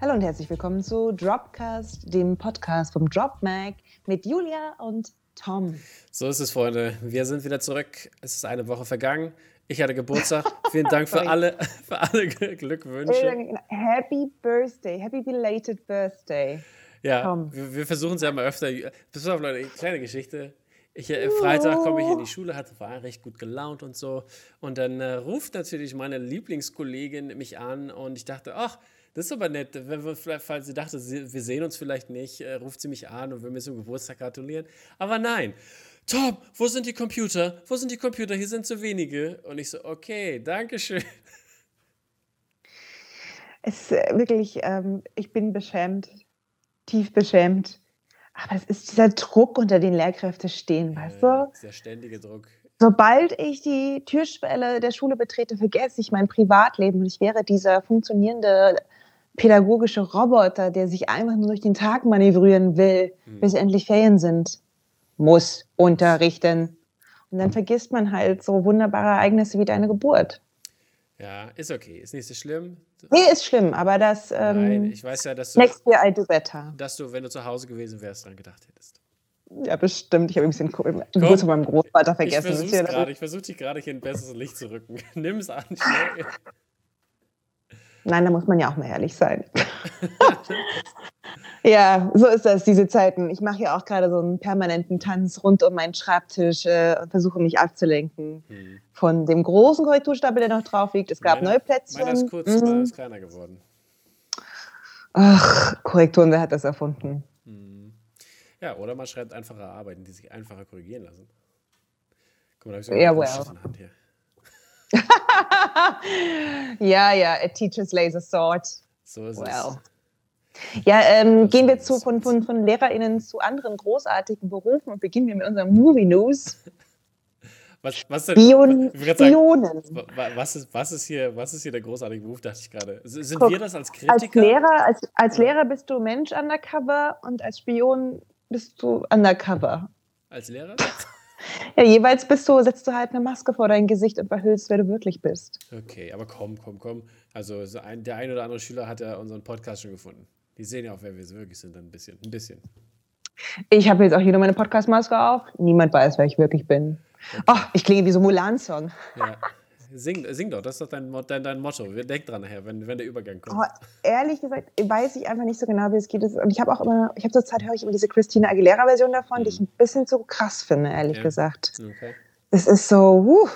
Hallo und herzlich willkommen zu Dropcast, dem Podcast vom Drop Mag mit Julia und Tom. So ist es, Freunde. Wir sind wieder zurück. Es ist eine Woche vergangen. Ich hatte Geburtstag. Vielen Dank für alle, für alle Glückwünsche. Happy Birthday, happy belated Birthday. Ja, wir, wir versuchen es ja mal öfter. Pass auf, Leute, kleine Geschichte. Ich, äh, Freitag komme ich in die Schule, hatte, war recht gut gelaunt und so. Und dann äh, ruft natürlich meine Lieblingskollegin mich an und ich dachte, ach, das ist aber nett. Wenn wir, falls sie dachte, wir sehen uns vielleicht nicht, äh, ruft sie mich an und will mir zum Geburtstag gratulieren. Aber nein. Tom, wo sind die Computer? Wo sind die Computer? Hier sind zu wenige. Und ich so, okay, danke schön. Es ist äh, wirklich, ähm, ich bin beschämt, tief beschämt. Aber es ist dieser Druck, unter den Lehrkräfte stehen, weißt du? Dieser ständige Druck. Sobald ich die Türschwelle der Schule betrete, vergesse ich mein Privatleben und ich wäre dieser funktionierende pädagogische Roboter, der sich einfach nur durch den Tag manövrieren will, mhm. bis endlich Ferien sind. Muss unterrichten. Und dann vergisst man halt so wunderbare Ereignisse wie deine Geburt. Ja, ist okay. Ist nicht so schlimm. Nee, ist schlimm, aber das. Ähm, Nein, ich weiß ja, dass du. Next year I do better. Dass du, wenn du zu Hause gewesen wärst, dran gedacht hättest. Ja, bestimmt. Ich habe ein bisschen Geburt von meinem Großvater vergessen. Ich versuche dich gerade hier in besseres Licht zu rücken. Nimm es an. Nein, da muss man ja auch mal ehrlich sein. ja, so ist das, diese Zeiten. Ich mache ja auch gerade so einen permanenten Tanz rund um meinen Schreibtisch äh, und versuche mich abzulenken hm. von dem großen Korrekturstapel, der noch drauf liegt. Es gab meine, neue Plätzchen. Meiner ist kurz, mhm. meiner ist kleiner geworden. Ach, Korrekturen, wer hat das erfunden? Hm. Ja, oder man schreibt einfache Arbeiten, die sich einfacher korrigieren lassen. Guck mal, da habe ich so eine yeah, well. Hand hier. ja, ja, it teaches laser sword. So ist well. es. Ja, ähm, gehen wir zu, von, von, von LehrerInnen zu anderen großartigen Berufen und beginnen wir mit unserem Movie News. Was, was, denn, Bion, Bionen. Was ist, was, ist hier, was ist hier der großartige Beruf, dachte ich gerade. Sind Guck, wir das als Kritiker? Als Lehrer, als, als Lehrer bist du Mensch undercover und als Spion bist du undercover. Als Lehrer? Ja, jeweils bist du, setzt du halt eine Maske vor dein Gesicht und verhüllst, wer du wirklich bist. Okay, aber komm, komm, komm. Also der ein oder andere Schüler hat ja unseren Podcast schon gefunden. Die sehen ja auch, wer wir wirklich sind, ein bisschen. Ein bisschen. Ich habe jetzt auch hier nur meine Podcast-Maske auf. Niemand weiß, wer ich wirklich bin. Okay. Oh, ich klinge wie so Mulan-Song. Ja. Sing, sing doch, das ist doch dein, dein, dein Motto. Denk dran nachher, wenn, wenn der Übergang kommt. Oh, ehrlich gesagt, weiß ich einfach nicht so genau, wie es geht. Und ich habe auch immer, ich habe zur Zeit höre ich immer diese Christina Aguilera-Version davon, mhm. die ich mhm. ein bisschen zu krass finde, ehrlich ja. gesagt. Okay. Es ist so, wuh,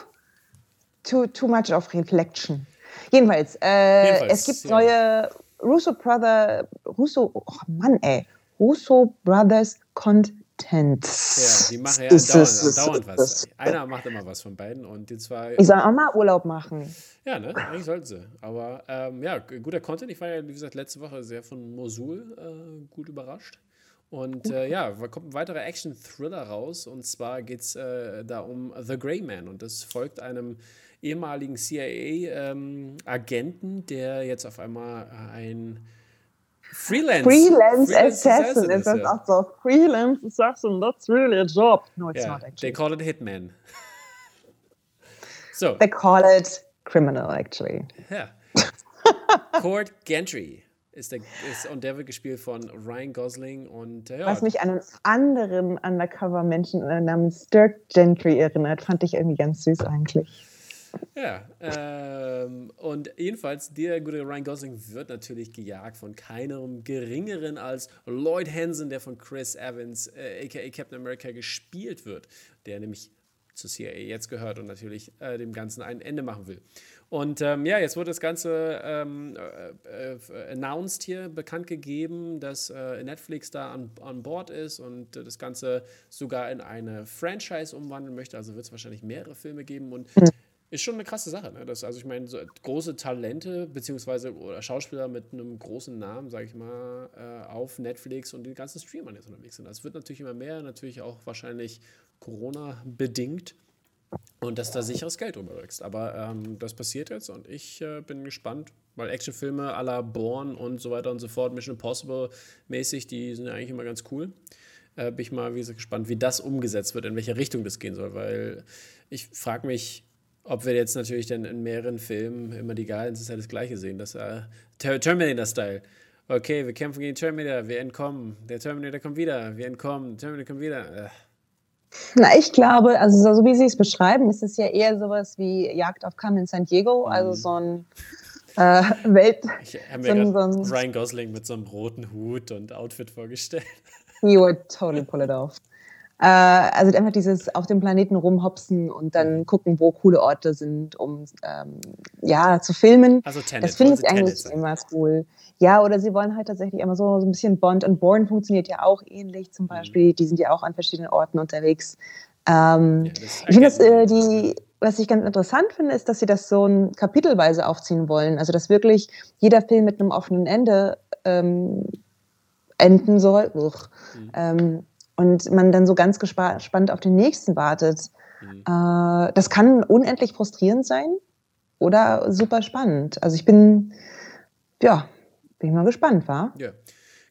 too, too much of reflection. Jedenfalls, äh, Jedenfalls es gibt ja. neue Russo Brother, Russo, oh Mann, ey, Russo Brothers Content Contents. Ja, die machen ja dauernd, dauernd was. Einer macht immer was von beiden und die zwei. Die sollen auch mal Urlaub machen. Ja, ne? Eigentlich sollten sie. Aber ähm, ja, guter Content. Ich war ja, wie gesagt, letzte Woche sehr von Mosul äh, gut überrascht. Und äh, ja, da kommt ein weiterer Action-Thriller raus. Und zwar geht es äh, da um The Grey Man. Und das folgt einem ehemaligen CIA-Agenten, ähm, der jetzt auf einmal ein Freelance. Freelance, Freelance Assassin. Ist das auch so? Freelance Assassin, that's really a job. No, it's yeah, not actually. They call it Hitman. so. They call it criminal, actually. Ja. Court Gentry ist der, ist, der wird gespielt von Ryan Gosling und ja. Was mich an einen anderen Undercover-Menschen namens Dirk Gentry erinnert, fand ich irgendwie ganz süß eigentlich. Ja, ähm, und jedenfalls, der gute Ryan Gosling wird natürlich gejagt von keinem geringeren als Lloyd Hansen, der von Chris Evans, äh, aka Captain America, gespielt wird, der nämlich zu CIA jetzt gehört und natürlich äh, dem Ganzen ein Ende machen will. Und ähm, ja, jetzt wurde das Ganze ähm, äh, äh, announced hier, bekannt gegeben, dass äh, Netflix da an, an Bord ist und das Ganze sogar in eine Franchise umwandeln möchte. Also wird es wahrscheinlich mehrere Filme geben und mhm ist schon eine krasse Sache. Ne? Das, also ich meine, so große Talente beziehungsweise oder Schauspieler mit einem großen Namen, sage ich mal, äh, auf Netflix und den ganzen Streamern jetzt unterwegs sind. Das wird natürlich immer mehr, natürlich auch wahrscheinlich Corona-bedingt und dass da sicheres Geld drüber wächst. Aber ähm, das passiert jetzt und ich äh, bin gespannt, weil Actionfilme à la Born und so weiter und so fort, Mission Impossible mäßig, die sind ja eigentlich immer ganz cool. Äh, bin ich mal wie gesagt, gespannt, wie das umgesetzt wird, in welche Richtung das gehen soll, weil ich frage mich, ob wir jetzt natürlich dann in mehreren Filmen immer die Guardians ist ja das gleiche sehen, das äh, Terminator-Style. Okay, wir kämpfen gegen Terminator, wir entkommen. Der Terminator kommt wieder, wir entkommen, Terminator kommt wieder. Äh. Na, ich glaube, also so wie Sie es beschreiben, ist es ja eher sowas wie Jagd auf Carmen San Diego, also mhm. so ein äh, Welt. Ich habe mir so, so Ryan Gosling mit so einem roten Hut und Outfit vorgestellt. You would totally pull it off. Äh, also einfach dieses auf dem Planeten rumhopsen und dann mhm. gucken, wo coole Orte sind, um ähm, ja zu filmen. Also Tenet, das finde ich eigentlich immer cool. Ja, oder sie wollen halt tatsächlich immer so, so ein bisschen Bond und Born funktioniert ja auch ähnlich zum mhm. Beispiel. Mhm. Die sind ja auch an verschiedenen Orten unterwegs. Ähm, ja, ich finde, dass äh, die was ich ganz interessant finde, ist, dass sie das so ein kapitelweise aufziehen wollen. Also dass wirklich jeder Film mit einem offenen Ende ähm, enden soll. Mhm. Ähm, und man dann so ganz gespannt auf den nächsten wartet. Mhm. Äh, das kann unendlich frustrierend sein oder super spannend. Also ich bin, ja, bin ich mal gespannt, war. Ja.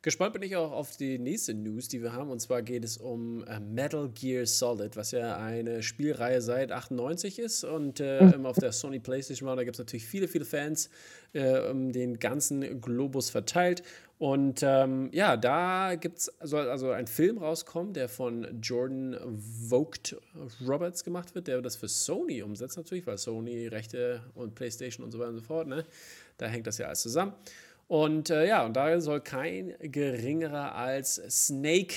Gespannt bin ich auch auf die nächste News, die wir haben. Und zwar geht es um äh, Metal Gear Solid, was ja eine Spielreihe seit 98 ist und äh, mhm. auf der Sony PlayStation war. Da gibt es natürlich viele, viele Fans äh, um den ganzen Globus verteilt. Und ähm, ja, da gibt's, soll also ein Film rauskommen, der von Jordan Vogt Roberts gemacht wird, der das für Sony umsetzt natürlich, weil Sony Rechte und PlayStation und so weiter und so fort, ne? Da hängt das ja alles zusammen. Und äh, ja, und da soll kein geringerer als Snake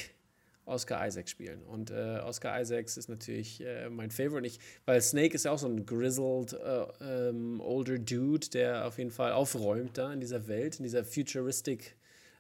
Oscar Isaac spielen. Und äh, Oscar Isaacs ist natürlich äh, mein Favorite. Ich, weil Snake ist ja auch so ein grizzled äh, ähm, older Dude, der auf jeden Fall aufräumt da in dieser Welt, in dieser futuristic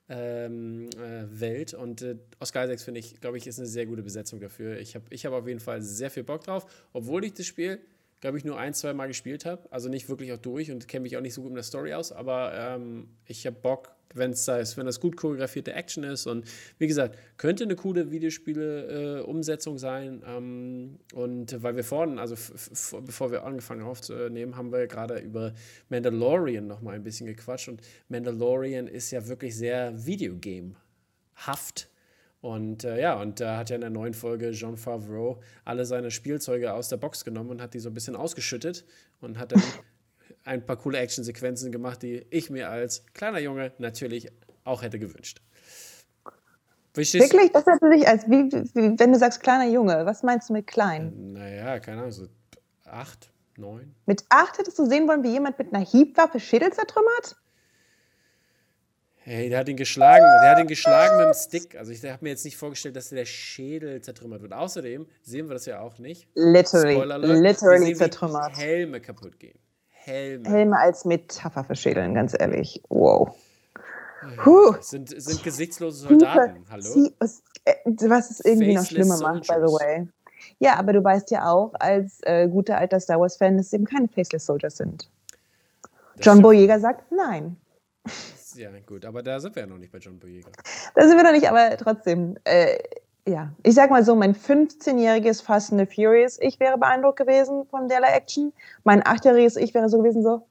ähm, äh, Welt. Und äh, Oscar Isaacs finde ich, glaube ich, ist eine sehr gute Besetzung dafür. Ich habe ich hab auf jeden Fall sehr viel Bock drauf, obwohl ich das Spiel glaube ich, nur ein, zwei Mal gespielt habe. Also nicht wirklich auch durch und kenne mich auch nicht so gut in der Story aus, aber ähm, ich habe Bock, wenn es da ist, wenn das gut choreografierte Action ist. Und wie gesagt, könnte eine coole Videospiele-Umsetzung äh, sein. Ähm, und weil wir vorhin, also bevor wir angefangen aufzunehmen, haben wir gerade über Mandalorian noch mal ein bisschen gequatscht. Und Mandalorian ist ja wirklich sehr Videogame-haft. Und äh, ja, und da hat ja in der neuen Folge Jean Favreau alle seine Spielzeuge aus der Box genommen und hat die so ein bisschen ausgeschüttet und hat dann ein paar coole Actionsequenzen gemacht, die ich mir als kleiner Junge natürlich auch hätte gewünscht. Wirklich? Das hätte dich als, wie, wie, wenn du sagst kleiner Junge, was meinst du mit klein? Äh, naja, keine Ahnung, so acht, neun. Mit acht hättest du sehen wollen, wie jemand mit einer Hiebwaffe Schädel zertrümmert? Hey, der hat ihn geschlagen, der hat ihn geschlagen mit dem Stick. Also ich habe mir jetzt nicht vorgestellt, dass der Schädel zertrümmert wird. Außerdem sehen wir das ja auch nicht. Literally, literally zertrümmert. Helme kaputt gehen. Helme. Helme als Metapher für Schädeln, ganz ehrlich. Wow. Puh. Sind, sind gesichtslose Soldaten. Hallo? Was, äh, was es irgendwie noch schlimmer macht, by the way. Ja, aber du weißt ja auch, als äh, guter alter Star Wars-Fan, dass es eben keine Faceless Soldiers sind. Das John Boyega sagt nein. Ja, gut, aber da sind wir ja noch nicht bei John Boyega. Da sind wir noch nicht, aber trotzdem, äh, ja. Ich sag mal so, mein 15-jähriges Fast and the Furious, ich wäre beeindruckt gewesen von derlei Action. Mein 8-jähriges Ich wäre so gewesen, so.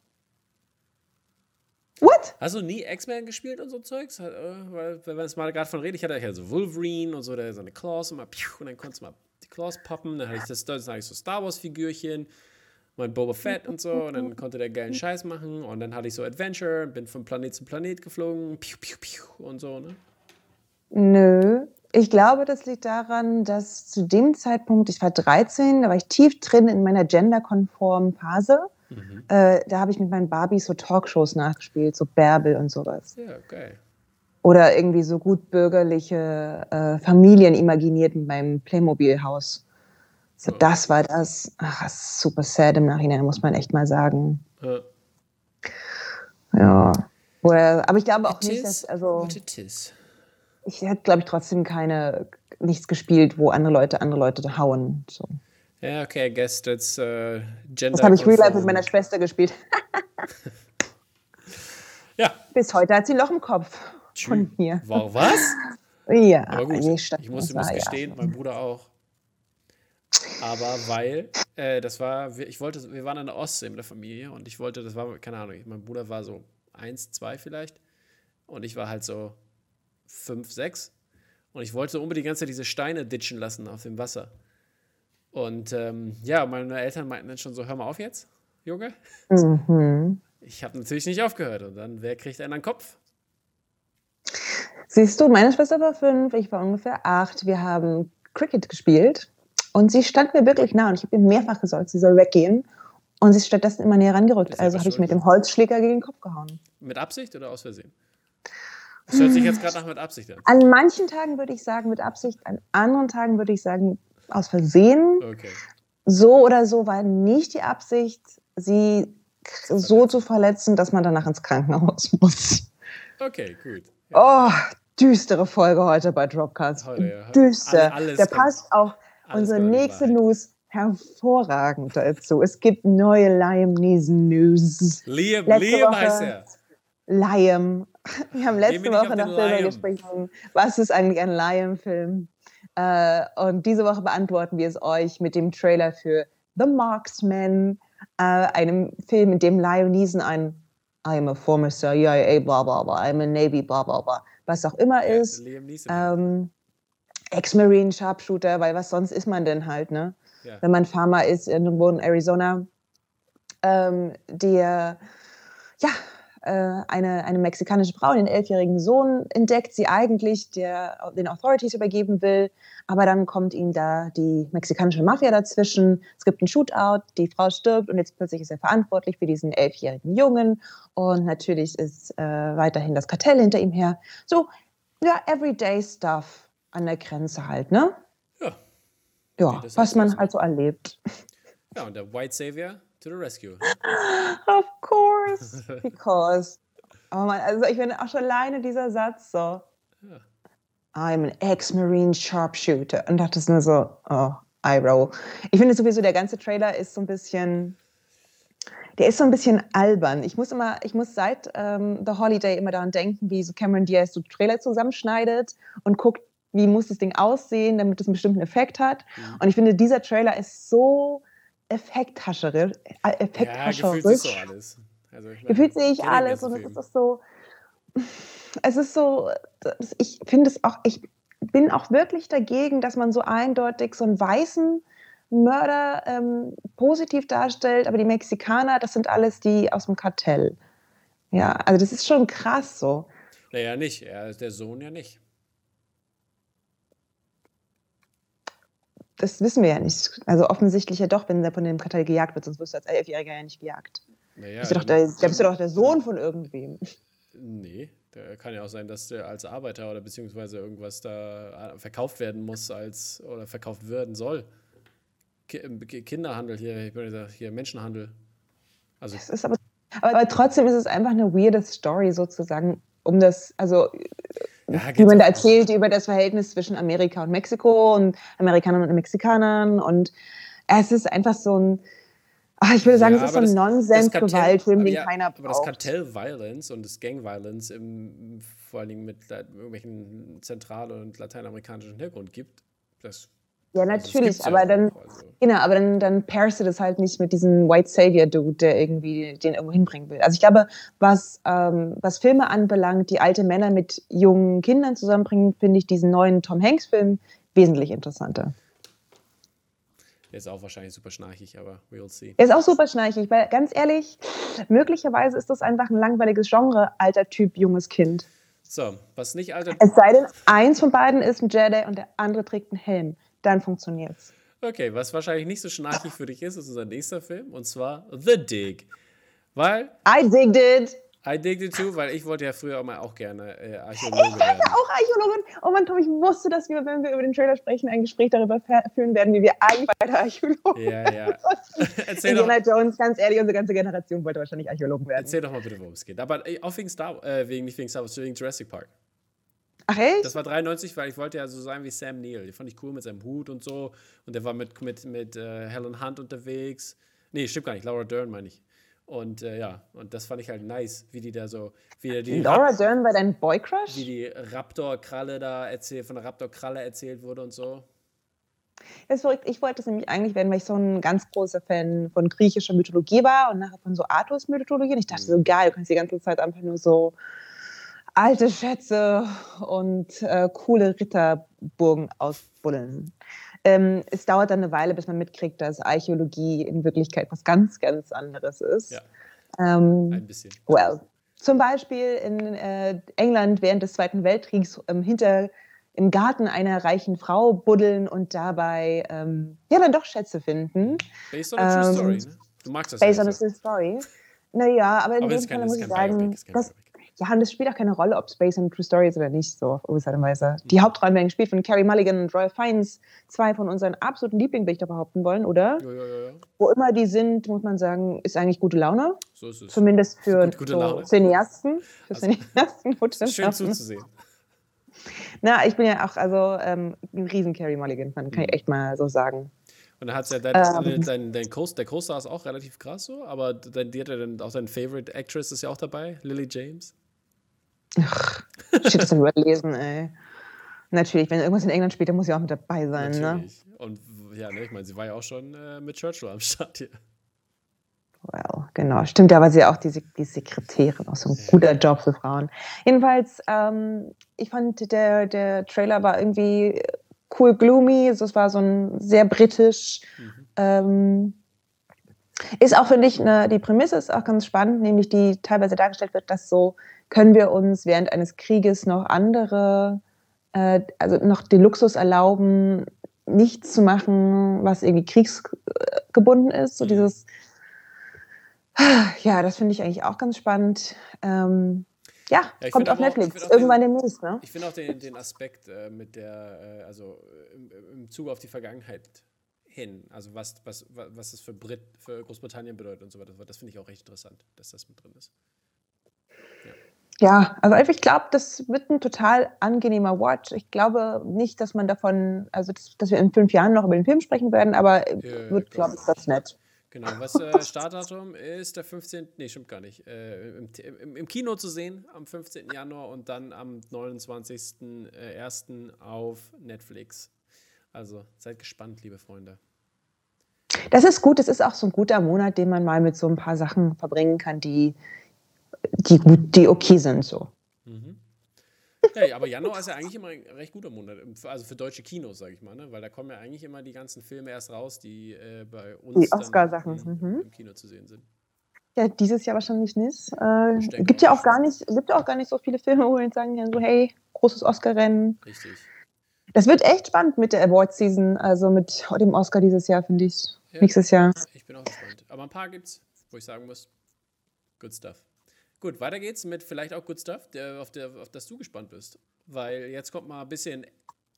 What? Hast du nie X-Men gespielt und so Zeugs? Äh, weil, wenn man es mal gerade von redet, ich hatte ja so Wolverine und so, der so eine Claws und, mal, und dann konntest du mal die Claws poppen, dann hatte ich das, das hatte ich so Star Wars-Figürchen mein Boba Fett und so. Und dann konnte der geilen Scheiß machen. Und dann hatte ich so Adventure, bin von Planet zu Planet geflogen, piu, piu, piu und so, ne? Nö. Ich glaube, das liegt daran, dass zu dem Zeitpunkt, ich war 13, da war ich tief drin in meiner genderkonformen Phase. Mhm. Äh, da habe ich mit meinen Barbies so Talkshows nachgespielt, so Bärbel und sowas. Ja, geil. Oder irgendwie so gut bürgerliche äh, Familien imaginiert in meinem Playmobil-Haus. So, das war das. Ach, super sad im Nachhinein, muss man echt mal sagen. Ja. ja. Well, aber ich glaube auch it nicht, dass. Also, ich hätte, glaube ich, trotzdem keine, nichts gespielt, wo andere Leute andere Leute hauen. So. Ja, okay, I guess that's uh, gender. Das habe ich Real Life mit meiner Schwester gespielt. ja. Bis heute hat sie ein Loch im Kopf von mir. Wow, was? Ja, aber gut. Ich, ich musste muss gestehen, ja. mein Bruder auch. Aber weil, äh, das war, ich wollte, wir waren an der Ostsee mit der Familie und ich wollte, das war, keine Ahnung, mein Bruder war so eins, zwei vielleicht und ich war halt so fünf, sechs und ich wollte unbedingt die ganze Zeit diese Steine ditchen lassen auf dem Wasser. Und ähm, ja, meine Eltern meinten dann schon so, hör mal auf jetzt, Junge. Mhm. Ich habe natürlich nicht aufgehört und dann, wer kriegt einen an den Kopf? Siehst du, meine Schwester war fünf, ich war ungefähr acht. Wir haben Cricket gespielt und sie stand mir wirklich nah und ich habe ihr mehrfach gesagt, sie soll weggehen. Und sie ist stattdessen immer näher rangerückt. Also habe ich mit dem Holzschläger gegen den Kopf gehauen. Mit Absicht oder aus Versehen? Das hört sich jetzt gerade nach mit Absicht an. An manchen Tagen würde ich sagen mit Absicht, an anderen Tagen würde ich sagen aus Versehen. Okay. So oder so war nicht die Absicht, sie so zu verletzen, dass man danach ins Krankenhaus muss. Okay, gut. Ja. Oh, düstere Folge heute bei Dropcast. Heute, ja. Düster. Alles Der passt auch unsere nächste News hervorragend dazu. Es gibt neue Liam Neeson News. Liam, Letzte Liam Woche, heißt er. Liam. Wir haben letzte Woche noch darüber gesprochen, was ist eigentlich ein Liam-Film? Äh, und diese Woche beantworten wir es euch mit dem Trailer für The Marksman, äh, einem Film, in dem Liam Neeson ein I am a former CIA, bla bla bla, I'm a Navy, bla bla bla, was auch immer ja, ist. Ähm, Ex-Marine Sharpshooter, weil was sonst ist man denn halt, ne? Ja. Wenn man Farmer ist irgendwo in Arizona, ähm, der ja äh, eine, eine mexikanische Frau, den elfjährigen Sohn, entdeckt, sie eigentlich der, den Authorities übergeben will. Aber dann kommt ihm da die mexikanische Mafia dazwischen. Es gibt einen Shootout, die Frau stirbt und jetzt plötzlich ist er verantwortlich für diesen elfjährigen Jungen. Und natürlich ist äh, weiterhin das Kartell hinter ihm her. So, ja, everyday stuff an der Grenze halt, ne? Ja. Ja, was man halt so erlebt. Ja, und der White Savior to the rescue. of course, because. Oh man, also ich finde auch schon alleine dieser Satz so. Ja. I'm an ex-Marine Sharpshooter. Und dachte es nur so, oh, I roll. Ich finde sowieso, der ganze Trailer ist so ein bisschen, der ist so ein bisschen albern. Ich muss immer, ich muss seit ähm, The Holiday immer daran denken, wie so Cameron Diaz so Trailer zusammenschneidet und guckt, wie muss das Ding aussehen, damit es einen bestimmten Effekt hat. Mhm. Und ich finde, dieser Trailer ist so effekthascherisch. Äh, effekthascherisch. Ja, gefühlt sich so alles. Also ich gefühlt sehe ich alles und es ist so, es ist so, ich finde es auch, ich bin auch wirklich dagegen, dass man so eindeutig so einen weißen Mörder ähm, positiv darstellt, aber die Mexikaner, das sind alles die aus dem Kartell. Ja, also das ist schon krass so. Naja, nicht. Er ist der Sohn ja nicht. Das wissen wir ja nicht. Also offensichtlich ja doch, wenn der von dem Kartell gejagt wird, sonst wirst du als Elfjähriger ja nicht gejagt. Naja, bist du doch der, der bist du doch der Sohn von irgendwem. Nee, der kann ja auch sein, dass der als Arbeiter oder beziehungsweise irgendwas da verkauft werden muss als oder verkauft werden soll. Kinderhandel hier, ich würde sagen, hier Menschenhandel. Also aber, aber, trotzdem ist es einfach eine weirde Story sozusagen, um das, also ja, wie man da erzählt über das Verhältnis zwischen Amerika und Mexiko und Amerikanern und Mexikanern. Und es ist einfach so ein, ach, ich würde sagen, ja, es ist so ein Nonsens-Gewaltfilm, den ja, keiner braucht. Aber das Kartell-Violence und das Gang-Violence vor allen Dingen mit irgendwelchen zentral- und lateinamerikanischen Hintergrund gibt, das ja, also natürlich, also aber dann, also. genau, aber dann, dann pairst du das halt nicht mit diesem White Savior Dude, der irgendwie den irgendwo hinbringen will. Also ich glaube, was, ähm, was Filme anbelangt, die alte Männer mit jungen Kindern zusammenbringen, finde ich diesen neuen Tom Hanks Film wesentlich interessanter. Der ist auch wahrscheinlich super schnarchig, aber we'll see. Er ist auch super schnarchig, weil ganz ehrlich, möglicherweise ist das einfach ein langweiliges Genre, alter Typ, junges Kind. So, was nicht alter Es sei denn, eins von beiden ist ein Jedi und der andere trägt einen Helm dann funktioniert es. Okay, was wahrscheinlich nicht so schnarchig für dich ist, ist unser nächster Film und zwar The Dig. Weil. I digged it! I digged it too, weil ich wollte ja früher auch mal auch gerne äh, Archäologe ich werden. auch Archäologin. Oh Mann, Tom, ich wusste, dass wir, wenn wir über den Trailer sprechen, ein Gespräch darüber führen werden, wie wir eigentlich beide Archäologen Ja, ja. Erzähl Indiana doch. Jones, ganz ehrlich, unsere ganze Generation wollte wahrscheinlich Archäologen werden. Erzähl doch mal bitte, worum es geht. Aber äh, auch wegen Star, äh, wegen, nicht wegen Star Wars, wegen Jurassic Park. Ach echt? Das war 93, weil ich wollte ja so sein wie Sam Neill. Den fand ich cool mit seinem Hut und so. Und der war mit, mit, mit äh, Helen Hunt unterwegs. Nee, stimmt gar nicht. Laura Dern meine ich. Und äh, ja, und das fand ich halt nice, wie die da so. Wie die Laura Rap Dern war dein Boy-Crush? Wie die Raptor-Kralle da erzählt, von der Raptor-Kralle erzählt wurde und so. Das ist verrückt. Ich wollte es nämlich eigentlich werden, weil ich so ein ganz großer Fan von griechischer Mythologie war und nachher von so Artus-Mythologie. Und ich dachte so, mhm. geil, du kannst die ganze Zeit einfach nur so alte Schätze und äh, coole Ritterburgen ausbuddeln. Ähm, es dauert dann eine Weile, bis man mitkriegt, dass Archäologie in Wirklichkeit was ganz, ganz anderes ist. Ja. Ähm, Ein bisschen. Well, zum Beispiel in äh, England während des Zweiten Weltkriegs ähm, hinter im Garten einer reichen Frau buddeln und dabei ähm, ja dann doch Schätze finden. Based on a true story, ne? Du magst das Based on a true story. Naja, aber in aber dem Fall muss ich sagen, das, ja, und es spielt auch keine Rolle, ob es based on a true story ist oder nicht, so auf gewisse Weise. Die. Hauptrollen werden gespielt von Carrie Mulligan und Roy Fiennes, zwei von unseren absoluten Lieblingen, will ich da behaupten wollen, oder? Ja, ja, ja. Wo immer die sind, muss man sagen, ist eigentlich gute Laune. So ist es. Zumindest für so Cineasten. Für also, Cineasten. Schön zuzusehen. Na, ich bin ja auch also ähm, ein riesen Carrie Mulligan-Fan, kann ich mhm. echt mal so sagen. Und da hat ja dein, ähm, dein, dein Co der Co-Star ist auch relativ krass so, aber dein, die hat ja dann auch dein Favorite Actress ist ja auch dabei, Lily James. Ach, das überlesen, ey. Natürlich, wenn irgendwas in England spielt, dann muss sie auch mit dabei sein, ne? Natürlich. ne? Und ja, ne, ich meine, sie war ja auch schon äh, mit Churchill am Start hier. Well, genau, stimmt ja, weil sie auch die, die Sekretärin, auch so ein guter Job für Frauen. Jedenfalls, ähm, ich fand, der, der Trailer war irgendwie cool gloomy, also es war so ein sehr britisch. Mhm. Ähm, ist auch, finde ich, ne, die Prämisse ist auch ganz spannend, nämlich die teilweise dargestellt wird, dass so können wir uns während eines Krieges noch andere, äh, also noch den Luxus erlauben, nichts zu machen, was irgendwie kriegsgebunden ist. So dieses ja, das finde ich eigentlich auch ganz spannend. Ähm, ja, ja kommt auf Netflix, irgendwann den, demnächst. Ne? Ich finde auch den, den Aspekt äh, mit der, äh, also im, im Zuge auf die Vergangenheit hin, also was, was, was das für, Brit, für Großbritannien bedeutet und so weiter, das finde ich auch recht interessant, dass das mit drin ist. Ja, also ich glaube, das wird ein total angenehmer Watch. Ich glaube nicht, dass man davon, also dass, dass wir in fünf Jahren noch über den Film sprechen werden, aber ja, wird, glaube ich, ganz nett. Genau, was äh, Startdatum ist der 15. Nee, stimmt gar nicht. Äh, im, im, im, Kino zu sehen am 15. Januar und dann am 29.01. Äh, auf Netflix. Also seid gespannt, liebe Freunde. Das ist gut, es ist auch so ein guter Monat, den man mal mit so ein paar Sachen verbringen kann, die, die, gut, die okay sind. So. Mhm. Ja, aber Januar ist ja eigentlich immer ein recht guter Monat, also für deutsche Kinos, sage ich mal, ne? weil da kommen ja eigentlich immer die ganzen Filme erst raus, die äh, bei uns die Oscar-Sachen mhm. im Kino zu sehen sind. Ja, dieses Jahr wahrscheinlich nicht. Äh, gibt ja auch gar nicht, gibt ja auch gar nicht so viele Filme, wo wir sagen ja so, hey, großes Oscar-Rennen. Richtig. Das wird echt spannend mit der Award-Season, also mit dem Oscar dieses Jahr, finde ich. Ja, Nächstes Jahr. Ich bin auch gespannt. Aber ein paar gibt's, wo ich sagen muss, good stuff. Gut, weiter geht's mit vielleicht auch Good Stuff, der, auf, der, auf das du gespannt bist. Weil jetzt kommt mal ein bisschen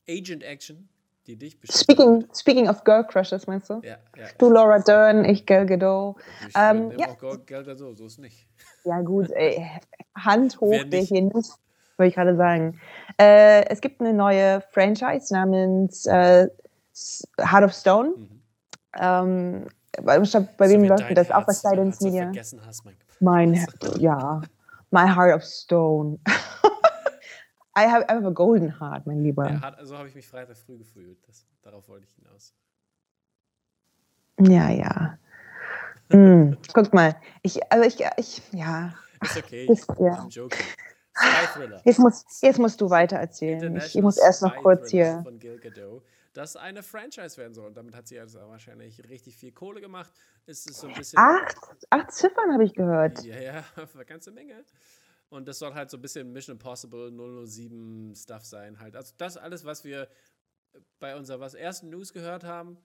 Agent Action, die dich Speaking, speaking of Girl Crushes, meinst du? Ja, ja. Du Laura Dern, ich Gal Gadot. Ich ähm, ja. auch Gal Gadot, so ist nicht. Ja gut, ey, Hand hoch, der hier nicht, wollte ich gerade sagen. Äh, es gibt eine neue Franchise namens äh, Heart of Stone. Mhm. Ähm, bei, bei wem läuft das? Auch bei Silence Media. Vergessen hast, mein mein, ja, my heart of stone. I have, I have a golden heart, mein Lieber. Ja, also habe ich mich Freitag früh gefühlt. Das, darauf wollte ich hinaus. Ja, ja. mm, guck mal, ich, also ich, ich, ja. Ist okay, ist, ja. I'm joking. Jetzt, muss, jetzt musst du weiter erzählen. Ich, ich muss erst noch kurz hier. Von Gil Gadot das eine Franchise werden soll. Und damit hat sie also wahrscheinlich richtig viel Kohle gemacht. Ist es so ein bisschen. Acht, acht Ziffern habe ich gehört. Ja, ja, eine ganze Menge. Und das soll halt so ein bisschen Mission Impossible 007 Stuff sein. Halt. Also das alles, was wir bei unserer was ersten News gehört haben,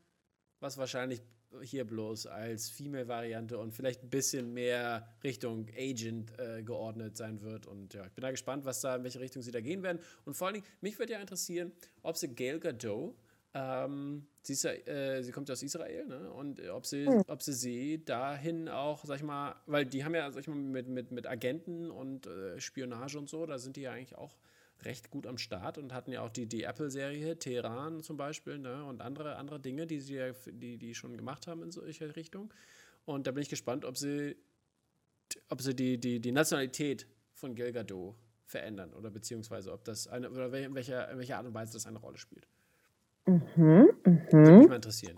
was wahrscheinlich hier bloß als Female-Variante und vielleicht ein bisschen mehr Richtung Agent äh, geordnet sein wird. Und ja, ich bin da gespannt, was da, in welche Richtung sie da gehen werden. Und vor allen Dingen, mich würde ja interessieren, ob sie Gail Gadot ähm, sie, ist äh, sie kommt ja aus Israel, ne? Und ob sie, mhm. ob sie sie dahin auch, sag ich mal, weil die haben ja, sag ich mal, mit, mit, mit Agenten und äh, Spionage und so, da sind die ja eigentlich auch recht gut am Start und hatten ja auch die, die Apple-Serie, Teheran zum Beispiel, ne? Und andere, andere Dinge, die sie ja, die, die schon gemacht haben in solche Richtung. Und da bin ich gespannt, ob sie, ob sie die, die, die Nationalität von Gadot verändern oder beziehungsweise ob das eine, oder in welcher, in welcher Art und Weise das eine Rolle spielt. Mhm, mhm. Würde mich mal interessieren.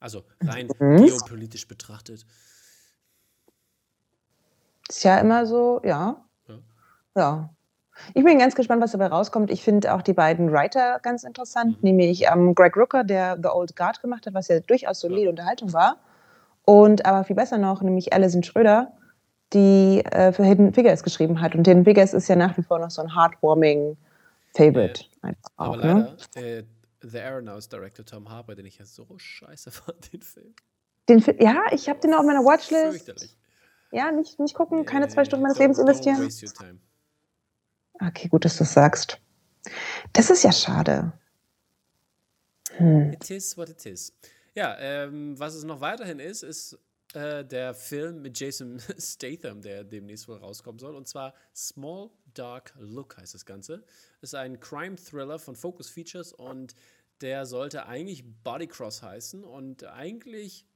Also rein mhm. geopolitisch betrachtet. Ist ja immer so, ja. ja. Ja. Ich bin ganz gespannt, was dabei rauskommt. Ich finde auch die beiden Writer ganz interessant, mhm. nämlich ähm, Greg Rooker, der The Old Guard gemacht hat, was ja durchaus solide ja. Unterhaltung war. Und aber viel besser noch, nämlich Alison Schröder, die äh, für Hidden Figures geschrieben hat. Und Hidden Figures ist ja nach wie vor noch so ein heartwarming Favorite. Ja. Aber auch, ne? leider, ne? äh, The Aeronauts Director Tom Harper, den ich ja so scheiße fand, den Film. Den Film ja, ich habe den auf meiner Watchlist. Ja, nicht, nicht gucken, keine zwei Stunden meines Lebens investieren. Okay, gut, dass du es sagst. Das ist ja schade. Hm. It is what it is. Ja, ähm, was es noch weiterhin ist, ist äh, der Film mit Jason Statham, der demnächst wohl rauskommen soll. Und zwar Small Dark Look heißt das Ganze. Ist ein Crime-Thriller von Focus Features und der sollte eigentlich Bodycross heißen. Und eigentlich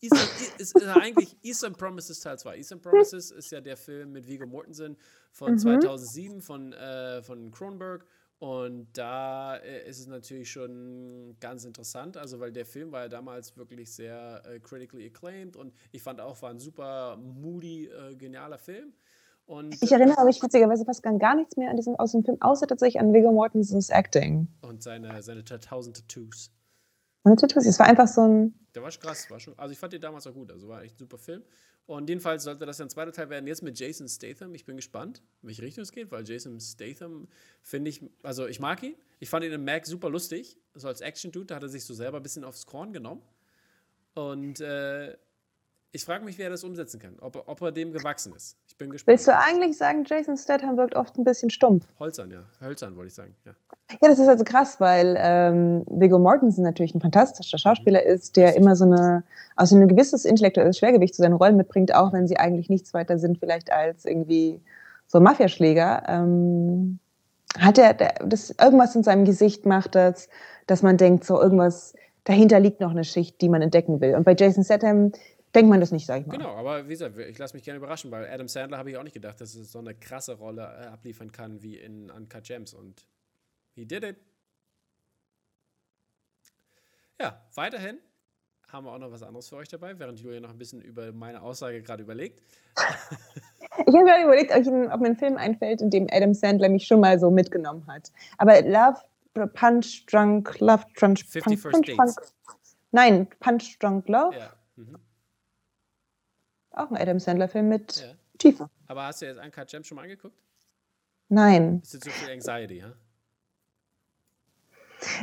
Eastern, ist, ist eigentlich Eastern Promises Teil 2. Eastern Promises ist ja der Film mit Viggo Mortensen von mhm. 2007 von, äh, von Cronenberg. Und da äh, ist es natürlich schon ganz interessant, also weil der Film war ja damals wirklich sehr äh, critically acclaimed und ich fand auch, war ein super moody, äh, genialer Film. Und, ich erinnere mich witzigerweise fast gar nichts mehr an diesem, aus dem Film, außer tatsächlich an Viggo Mortensens Acting. Und seine, seine tausend Tattoos. Seine Tattoos, es war einfach so ein. Der war krass, war schon, also ich fand den damals auch gut, also war echt ein super Film. Und jedenfalls sollte das ein zweiter Teil werden, jetzt mit Jason Statham. Ich bin gespannt, in welche Richtung es geht, weil Jason Statham finde ich, also ich mag ihn. Ich fand ihn in Mac super lustig. So als Action-Dude, da hat er sich so selber ein bisschen aufs Korn genommen. Und äh, ich frage mich, wie er das umsetzen kann, ob, ob, er dem gewachsen ist. Ich bin gespannt. Willst du eigentlich sagen, Jason Statham wirkt oft ein bisschen stumpf? Holzern, ja. Hölzern, wollte ich sagen. Ja. ja, das ist also krass, weil ähm, Viggo Mortensen natürlich ein fantastischer Schauspieler ist, der immer so eine, also ein gewisses intellektuelles Schwergewicht zu seinen Rollen mitbringt, auch wenn sie eigentlich nichts weiter sind, vielleicht als irgendwie so Mafiaschläger. Ähm, hat er, das, irgendwas in seinem Gesicht macht das, dass man denkt, so irgendwas, dahinter liegt noch eine Schicht, die man entdecken will. Und bei Jason Statham denkt man das nicht, sag ich mal. Genau, aber wie gesagt, ich lasse mich gerne überraschen, weil Adam Sandler habe ich auch nicht gedacht, dass es so eine krasse Rolle äh, abliefern kann wie in Uncut Gems und he did it. Ja, weiterhin haben wir auch noch was anderes für euch dabei, während Julia noch ein bisschen über meine Aussage gerade überlegt. ich habe mir überlegt, ob mir ein Film einfällt, in dem Adam Sandler mich schon mal so mitgenommen hat. Aber Love, Punch, Drunk, Love, Drunk, 50 Punch, Punch. Punch, nein, Punch, Drunk, Love. Ja. Mhm. Auch ein Adam Sandler-Film mit ja. Tiefe. Aber hast du jetzt Uncut Gems schon mal angeguckt? Nein. Ist jetzt so viel Anxiety? Ja.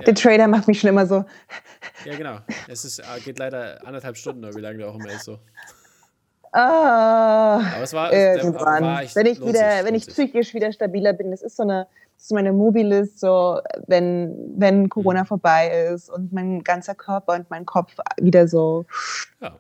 Der Trailer macht mich schon immer so. Ja, genau. Es ist, äh, geht leider anderthalb Stunden, oder wie lange der auch immer ist so. Ah, Aber es war, irgendwann. War wenn ich wieder, wenn ich psychisch wieder stabiler bin, das ist so eine, das ist meine Mobilist, so wenn, wenn Corona mhm. vorbei ist und mein ganzer Körper und mein Kopf wieder so ja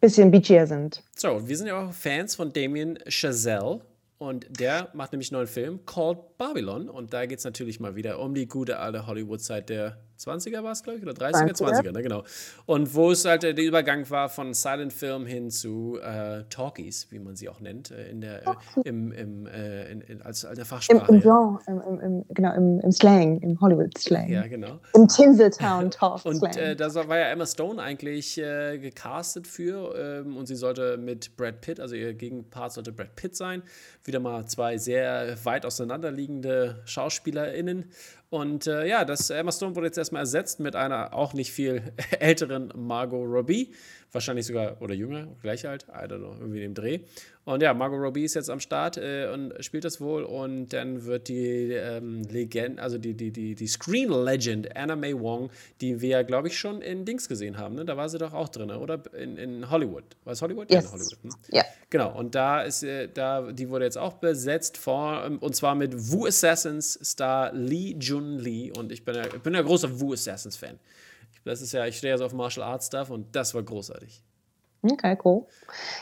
bisschen beachier sind. So, wir sind ja auch Fans von Damien Chazelle. Und der macht nämlich einen neuen Film, Called Babylon. Und da geht es natürlich mal wieder um die gute alte Hollywood-Zeit der 20er war es, glaube ich, oder 30er, 20er, 20er ne, genau. Und wo es halt der Übergang war von Silent Film hin zu äh, Talkies, wie man sie auch nennt, äh, in der, äh, im, im, äh, in, in, als, als der Fachsprache. Im, im, Genre, im, im, genau, im, im Slang, im Hollywood-Slang. Ja, genau. Im Tinseltown Talk Und äh, da war ja Emma Stone eigentlich äh, gecastet für ähm, und sie sollte mit Brad Pitt, also ihr Gegenpart sollte Brad Pitt sein. Wieder mal zwei sehr weit auseinanderliegende SchauspielerInnen. Und äh, ja, das Emma Stone wurde jetzt erstmal ersetzt mit einer auch nicht viel älteren Margot Robbie. Wahrscheinlich sogar, oder jünger, gleich alt, I don't know, irgendwie im Dreh. Und ja, Margot Robbie ist jetzt am Start äh, und spielt das wohl. Und dann wird die ähm, Legende, also die, die, die, die Screen Legend Anna May Wong, die wir ja, glaube ich, schon in Dings gesehen haben. Ne? Da war sie doch auch drin, oder? In, in Hollywood. War es Hollywood? Yes. Ja, Hollywood. Hm? Ja. Genau, und da ist, äh, da, die wurde jetzt auch besetzt vor, ähm, und zwar mit Wu Assassins Star Lee Jun Lee. Und ich bin ja, ich bin ja großer Wu Assassins Fan. Das ist ja, ich stehe ja so auf Martial Arts Stuff und das war großartig. Okay, cool.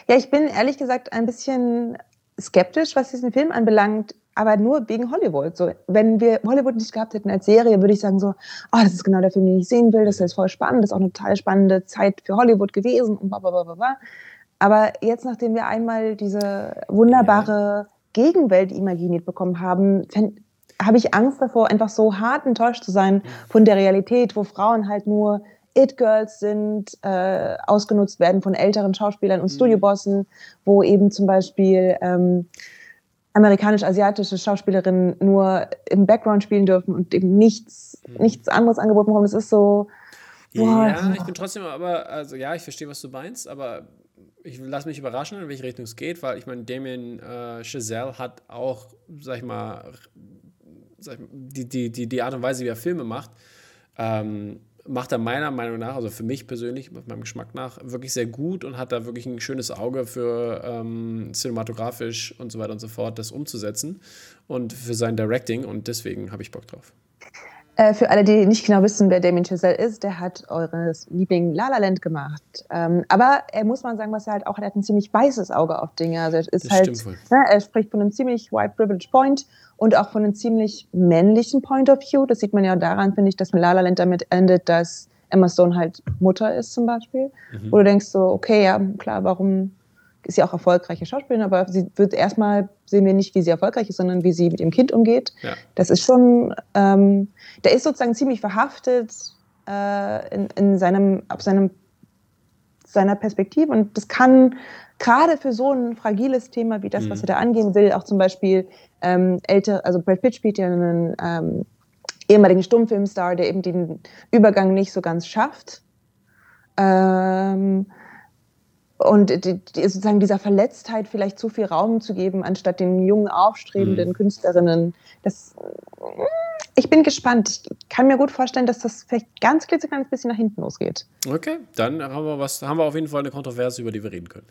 Ja, ich bin ehrlich gesagt ein bisschen skeptisch, was diesen Film anbelangt, aber nur wegen Hollywood. So, wenn wir Hollywood nicht gehabt hätten als Serie, würde ich sagen so, oh, das ist genau der Film, den ich sehen will, das ist voll spannend, das ist auch eine total spannende Zeit für Hollywood gewesen und bla bla bla bla. Aber jetzt, nachdem wir einmal diese wunderbare Gegenwelt imaginiert bekommen haben, habe ich Angst davor, einfach so hart enttäuscht zu sein von der Realität, wo Frauen halt nur It-Girls sind, äh, ausgenutzt werden von älteren Schauspielern und mhm. Studiobossen, wo eben zum Beispiel ähm, amerikanisch-asiatische Schauspielerinnen nur im Background spielen dürfen und eben nichts, mhm. nichts anderes angeboten bekommen. Das ist so. Boah. Ja, ich bin trotzdem aber, also ja, ich verstehe, was du meinst, aber ich lasse mich überraschen, in welche Richtung es geht, weil ich meine, Damien äh, Chazelle hat auch, sag ich mal, ich die, die, die, die Art und Weise, wie er Filme macht, ähm, macht er meiner Meinung nach, also für mich persönlich, mit meinem Geschmack nach, wirklich sehr gut und hat da wirklich ein schönes Auge für ähm, cinematografisch und so weiter und so fort, das umzusetzen und für sein Directing und deswegen habe ich Bock drauf. Äh, für alle, die nicht genau wissen, wer Damien Chazelle ist, der hat eures Liebling La La Land gemacht. Ähm, aber er muss man sagen, was er halt auch hat, er hat ein ziemlich weißes Auge auf Dinge. Also er ist das halt, ne, er spricht von einem ziemlich white privilege point und auch von einem ziemlich männlichen Point of View. Das sieht man ja daran, finde ich, dass La La Land damit endet, dass Emma Stone halt Mutter ist zum Beispiel. Mhm. Wo du denkst so, okay, ja klar, warum ist ja auch erfolgreiche Schauspielerin, aber sie wird erstmal sehen wir nicht, wie sie erfolgreich ist, sondern wie sie mit ihrem Kind umgeht. Ja. Das ist schon, ähm, der ist sozusagen ziemlich verhaftet äh, in, in seinem, auf seinem, seiner Perspektive und das kann gerade für so ein fragiles Thema wie das, mhm. was er da angehen will, auch zum Beispiel ähm, älter, also Brad Pitt spielt ja einen ähm, ehemaligen Stummfilmstar, der eben den Übergang nicht so ganz schafft. Ähm, und die, die, sozusagen dieser Verletztheit vielleicht zu viel Raum zu geben, anstatt den jungen, aufstrebenden mhm. Künstlerinnen. Das, ich bin gespannt. Ich kann mir gut vorstellen, dass das vielleicht ganz klitzekleines bisschen nach hinten losgeht. Okay, dann haben wir, was, haben wir auf jeden Fall eine Kontroverse, über die wir reden können.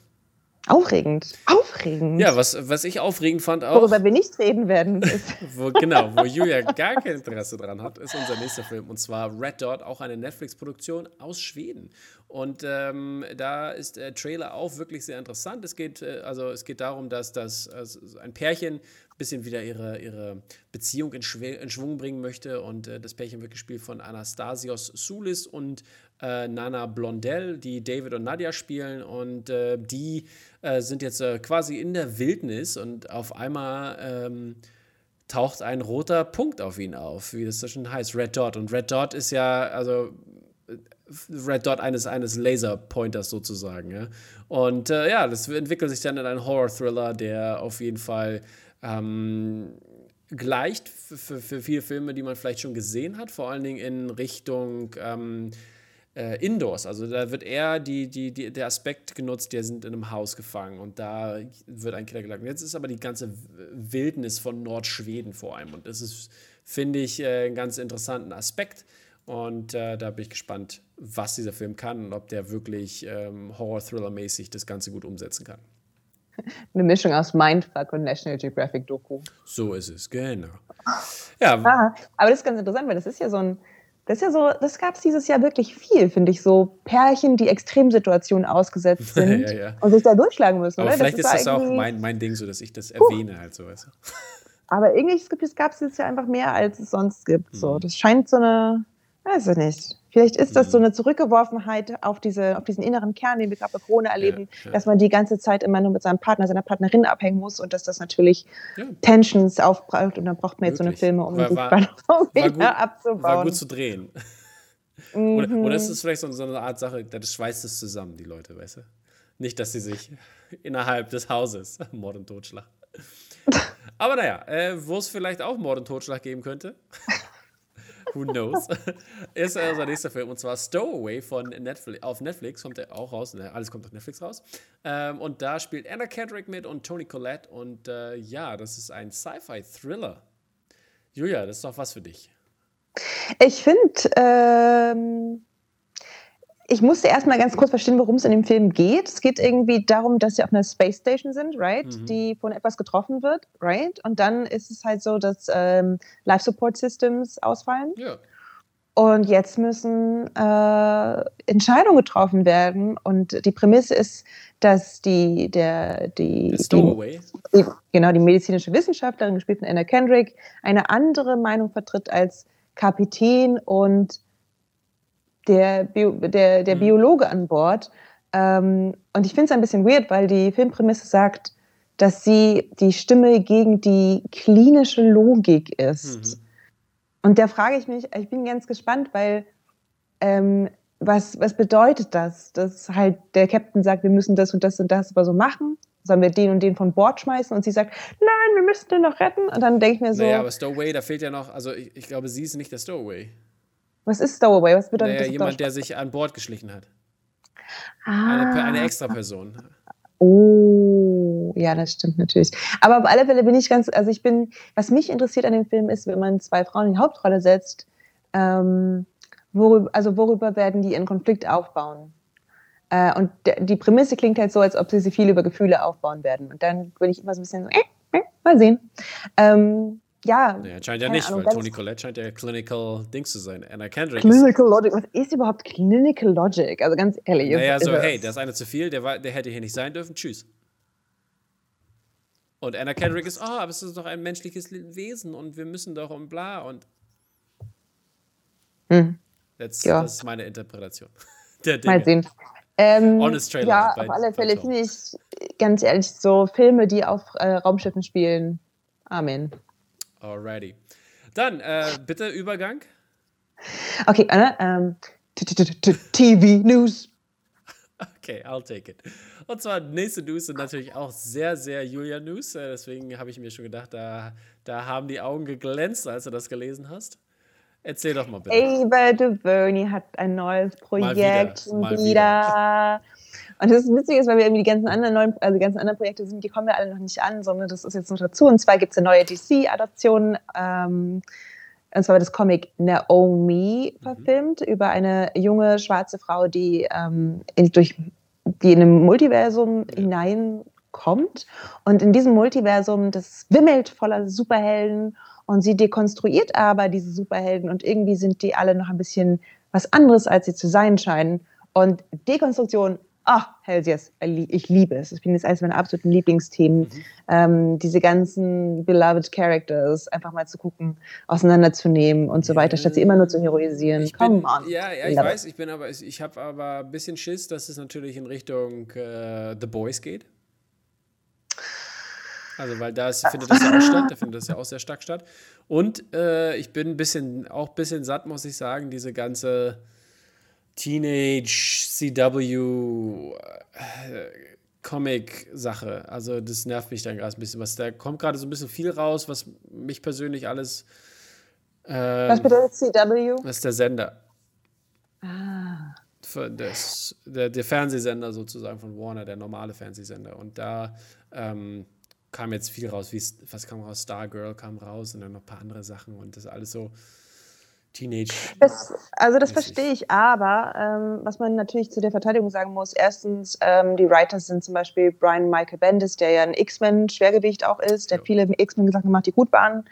Aufregend. Aufregend. Ja, was, was ich aufregend fand auch. Worüber wir nicht reden werden. wo, genau, wo Julia gar kein Interesse dran hat, ist unser nächster Film. Und zwar Red Dot, auch eine Netflix-Produktion aus Schweden. Und ähm, da ist der Trailer auch wirklich sehr interessant. Es geht, äh, also es geht darum, dass das also ein Pärchen ein bisschen wieder ihre, ihre Beziehung in, in Schwung bringen möchte. Und äh, das Pärchen wird gespielt von Anastasios Soulis und äh, Nana Blondell, die David und Nadia spielen. Und äh, die äh, sind jetzt äh, quasi in der Wildnis und auf einmal ähm, taucht ein roter Punkt auf ihn auf, wie das so schon heißt, Red Dot. Und Red Dot ist ja, also äh, Red Dot eines, eines Laser-Pointers sozusagen. Ja? Und äh, ja, das entwickelt sich dann in einen Horror-Thriller, der auf jeden Fall ähm, gleicht für, für viele Filme, die man vielleicht schon gesehen hat, vor allen Dingen in Richtung ähm, äh, Indoors. Also da wird eher die, die, die, der Aspekt genutzt, der sind in einem Haus gefangen und da wird ein Killer gelagert. Jetzt ist aber die ganze Wildnis von Nordschweden vor allem und das ist, finde ich, äh, einen ganz interessanten Aspekt. Und äh, da bin ich gespannt, was dieser Film kann und ob der wirklich ähm, Horror-Thriller-mäßig das Ganze gut umsetzen kann. Eine Mischung aus Mindfuck und National Geographic Doku. So ist es, genau. Ja. Ah, aber das ist ganz interessant, weil das ist ja so ein, das ist ja so, das gab es dieses Jahr wirklich viel, finde ich, so Pärchen, die Extremsituationen ausgesetzt sind ja, ja. und sich da durchschlagen müssen. Aber oder? vielleicht das ist, ist das auch mein, mein Ding, so dass ich das erwähne, halt so. Weißt du? Aber irgendwie gab es dieses Jahr einfach mehr, als es sonst gibt. So. Mhm. Das scheint so eine, weiß ich nicht. Vielleicht ist das so mhm. eine Zurückgeworfenheit auf, diese, auf diesen inneren Kern, den wir gerade bei Corona erleben, ja, ja. dass man die ganze Zeit immer nur mit seinem Partner, seiner Partnerin abhängen muss und dass das natürlich ja. Tensions aufbraucht und dann braucht man jetzt Wirklich. so eine Filme, um war, die Spannung wieder gut, abzubauen. War gut zu drehen. Mhm. Oder, oder ist es vielleicht so, so eine Art Sache, das schweißt es zusammen, die Leute, weißt du? Nicht, dass sie sich innerhalb des Hauses Mord und Totschlag. Aber naja, äh, wo es vielleicht auch Mord und Totschlag geben könnte. Who knows? ist äh, unser nächster Film und zwar Stowaway von Netflix. Auf Netflix kommt er auch raus. Ne, alles kommt auf Netflix raus. Ähm, und da spielt Anna Kendrick mit und Tony Collette. Und äh, ja, das ist ein Sci-Fi-Thriller. Julia, das ist doch was für dich. Ich finde, ähm, ich musste erstmal ganz kurz verstehen, worum es in dem Film geht. Es geht irgendwie darum, dass sie auf einer Space Station sind, right? Mhm. Die von etwas getroffen wird, right? Und dann ist es halt so, dass ähm, Life Support Systems ausfallen. Ja. Und jetzt müssen äh, Entscheidungen getroffen werden. Und die Prämisse ist, dass die, der, die, die, die, genau, die medizinische Wissenschaftlerin, gespielt von Anna Kendrick, eine andere Meinung vertritt als Kapitän und der, Bio, der, der mhm. Biologe an Bord. Ähm, und ich finde es ein bisschen weird, weil die Filmprämisse sagt, dass sie die Stimme gegen die klinische Logik ist. Mhm. Und da frage ich mich, ich bin ganz gespannt, weil ähm, was, was bedeutet das? Dass halt der Captain sagt, wir müssen das und das und das aber so machen? Sollen wir den und den von Bord schmeißen? Und sie sagt, nein, wir müssen den noch retten. Und dann denke ich mir so. Naja, aber Stowaway, da fehlt ja noch, also ich, ich glaube, sie ist nicht der Stowaway. Was ist Stowaway? Was bedeutet naja, das? Jemand, der sich an Bord geschlichen hat. Ah. Eine, eine extra Person. Oh, ja, das stimmt natürlich. Aber auf alle Fälle bin ich ganz, also ich bin, was mich interessiert an dem Film ist, wenn man zwei Frauen in die Hauptrolle setzt, ähm, worüber, also worüber werden die ihren Konflikt aufbauen? Äh, und die Prämisse klingt halt so, als ob sie sich viel über Gefühle aufbauen werden. Und dann bin ich immer so ein bisschen so, äh, äh, mal sehen. Ähm, ja. Naja, scheint ja nicht, Ahnung, weil Tony Collette scheint ja Clinical Dings zu sein. Anna Kendrick. Clinical Logic, was ist überhaupt Clinical Logic? Also ganz ehrlich. Naja, so, hey, da ist einer zu viel, der, war, der hätte hier nicht sein dürfen, tschüss. Und Anna Kendrick ist, oh, aber es ist doch ein menschliches Wesen und wir müssen doch und bla und. Hm. Das, ja. das ist meine Interpretation. Mal sehen. Ähm, Honest Trailer. Ja, auf alle Fälle finde ich, ganz ehrlich, so Filme, die auf äh, Raumschiffen spielen. Amen. Alrighty. Dann äh, bitte Übergang. Okay, Anna. Ähm, TV News. Okay, I'll take it. Und zwar nächste News sind natürlich auch sehr, sehr Julia News. Äh, deswegen habe ich mir schon gedacht, da, da haben die Augen geglänzt, als du das gelesen hast. Erzähl doch mal bitte. Ava DuVernay hat ein neues Projekt mal wieder. Mal wieder. Und das Witzige ist, weil wir irgendwie die ganzen anderen neuen, also die ganzen anderen Projekte sind, die kommen ja alle noch nicht an, sondern das ist jetzt noch dazu. Und zwar gibt es eine neue DC-Adaption. Ähm, und zwar wird das Comic Naomi verfilmt mhm. über eine junge schwarze Frau, die ähm, in, durch die in einem Multiversum ja. hineinkommt. Und in diesem Multiversum, das wimmelt voller Superhelden und sie dekonstruiert aber diese Superhelden und irgendwie sind die alle noch ein bisschen was anderes, als sie zu sein scheinen. Und Dekonstruktion Ah, oh, Hells Yes, ich liebe es. Ich bin jetzt eines meiner absoluten Lieblingsthemen. Mhm. Ähm, diese ganzen beloved Characters einfach mal zu gucken, auseinanderzunehmen und so weiter, statt sie immer nur zu heroisieren. Ich Come bin, on. Ja, ja, ich weiß, ich bin aber, ich habe aber ein bisschen Schiss, dass es natürlich in Richtung äh, The Boys geht. Also, weil da ist, findet das ja auch statt, da findet das ja auch sehr stark statt. Und äh, ich bin ein bisschen, auch ein bisschen satt, muss ich sagen, diese ganze Teenage CW äh, Comic-Sache. Also das nervt mich dann gerade ein bisschen. Was, da kommt gerade so ein bisschen viel raus, was mich persönlich alles. Ähm, was bedeutet CW? Das ist der Sender. Ah. Das, der, der, Fernsehsender sozusagen von Warner, der normale Fernsehsender. Und da ähm, kam jetzt viel raus, wie was kam raus? Stargirl kam raus und dann noch ein paar andere Sachen und das alles so Teenage. Das, also das verstehe ich, aber ähm, was man natürlich zu der Verteidigung sagen muss, erstens, ähm, die Writers sind zum Beispiel Brian Michael Bendis, der ja ein X-Men-Schwergewicht auch ist, der ja. viele X-Men-Sachen gemacht, die gut waren.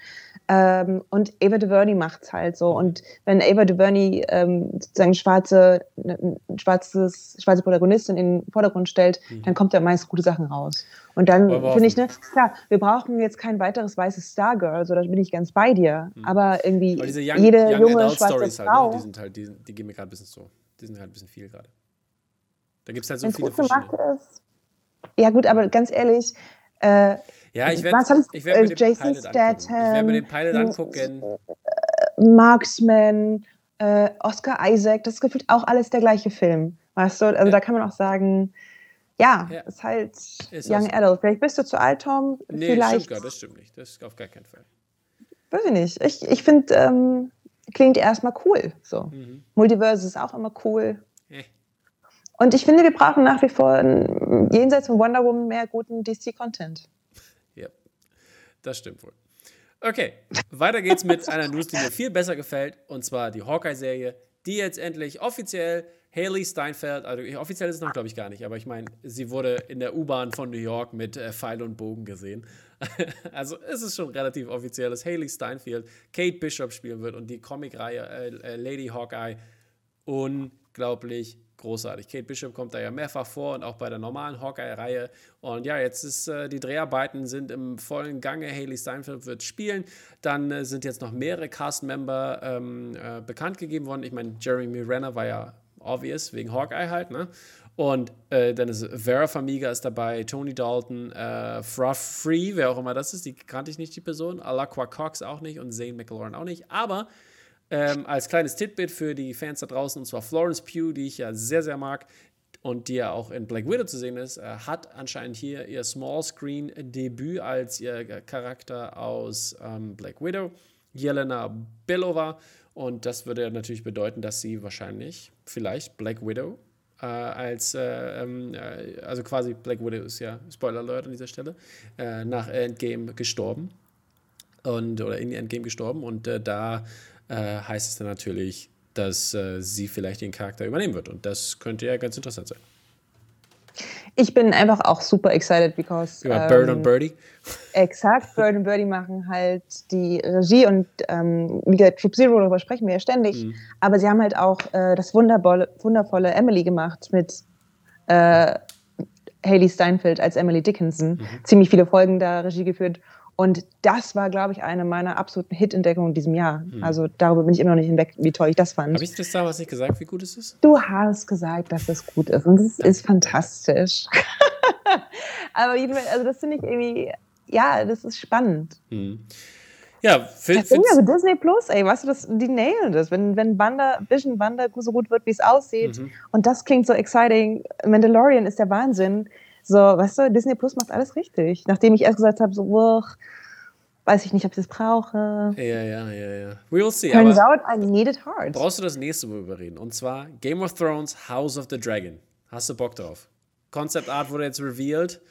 Ähm, und Ava DuVernay macht es halt so. Und wenn Ava DuVernay ähm, sozusagen schwarze, ne, schwarzes, schwarze Protagonistin in den Vordergrund stellt, mhm. dann kommt da meist gute Sachen raus. Und dann finde ich, ne, klar, wir brauchen jetzt kein weiteres weißes Stargirl, so da bin ich ganz bei dir. Mhm. Aber irgendwie young, jede young junge schwarze Stories Frau. Halt, ne? Die sind halt, die, die gehen mir gerade ein bisschen so, die sind halt ein bisschen viel gerade. Da gibt es halt so viele verschiedene. Ist, ja gut, aber ganz ehrlich, äh, ja, ich werde ich werd mir, äh, Jason Statham, werd mir den Pilot angucken. Äh, Marksman, äh, Oscar Isaac, das ist gefühlt auch alles der gleiche Film. Weißt du? Also ja. da kann man auch sagen, ja, ja. ist halt ist Young also, Adult. Vielleicht bist du zu alt, Tom. Nee, Vielleicht. Stimmt gar, das stimmt nicht. Das ist auf gar keinen Fall. Weiß ich nicht. Ich, ich finde, ähm, klingt erstmal cool. So. Mhm. Multiverse ist auch immer cool. Hey. Und ich finde, wir brauchen nach wie vor jenseits von Wonder Woman mehr guten DC-Content. Das stimmt wohl. Okay, weiter geht's mit einer News, die mir viel besser gefällt, und zwar die Hawkeye-Serie, die jetzt endlich offiziell Haley Steinfeld, also offiziell ist es noch, glaube ich, gar nicht, aber ich meine, sie wurde in der U-Bahn von New York mit äh, Pfeil und Bogen gesehen. also es ist schon relativ offiziell, dass Haley Steinfeld Kate Bishop spielen wird und die Comicreihe äh, äh, Lady Hawkeye unglaublich großartig. Kate Bishop kommt da ja mehrfach vor und auch bei der normalen Hawkeye-Reihe. Und ja, jetzt ist äh, die Dreharbeiten sind im vollen Gange. Haley Steinfeld wird spielen. Dann äh, sind jetzt noch mehrere Cast-Member ähm, äh, bekannt gegeben worden. Ich meine, Jeremy Renner war ja obvious wegen Hawkeye halt, ne? Und äh, dann ist Vera Famiga ist dabei, Tony Dalton, äh, Fra Free, wer auch immer das ist, die kannte ich nicht, die Person. Alakwa Cox auch nicht und Zane McLaurin auch nicht. Aber ähm, als kleines Titbit für die Fans da draußen, und zwar Florence Pugh, die ich ja sehr, sehr mag und die ja auch in Black Widow zu sehen ist, äh, hat anscheinend hier ihr Small-Screen-Debüt als ihr Charakter aus ähm, Black Widow. Jelena Belova. Und das würde natürlich bedeuten, dass sie wahrscheinlich vielleicht Black Widow äh, als, äh, ähm, äh, also quasi Black Widow ist ja, Spoiler Alert an dieser Stelle, äh, nach Endgame gestorben. Und, oder in Endgame gestorben. Und äh, da heißt es dann natürlich, dass sie vielleicht den Charakter übernehmen wird. Und das könnte ja ganz interessant sein. Ich bin einfach auch super excited, because. Über ähm, Bird und Birdie? Exakt, Bird und Birdie machen halt die Regie und ähm, wie gesagt, Troop Zero, darüber sprechen wir ja ständig. Mhm. Aber sie haben halt auch äh, das wundervolle, wundervolle Emily gemacht mit äh, Haley Steinfeld als Emily Dickinson. Mhm. Ziemlich viele Folgen da Regie geführt. Und das war, glaube ich, eine meiner absoluten Hit-Entdeckungen in diesem Jahr. Hm. Also darüber bin ich immer noch nicht hinweg, wie toll ich das fand. Habe ich das damals nicht gesagt, wie gut es ist? Du hast gesagt, dass es gut ist. Und es ist fantastisch. Aber also das finde ich irgendwie, ja, das ist spannend. Hm. Ja, für, das Ding, also Disney Plus, ey, weißt du, das, die nailen das. Wenn, wenn Wanda, Vision Wanda so gut wird, wie es aussieht, mhm. und das klingt so exciting, Mandalorian ist der Wahnsinn. So, weißt du, Disney Plus macht alles richtig. Nachdem ich erst gesagt habe, so, uch, weiß ich nicht, ob ich das brauche. Ja, ja, ja, ja. We'll see. Turns out I need it hard. Brauchst du das nächste Mal überreden. Und zwar Game of Thrones House of the Dragon. Hast du Bock drauf? Concept Art wurde jetzt revealed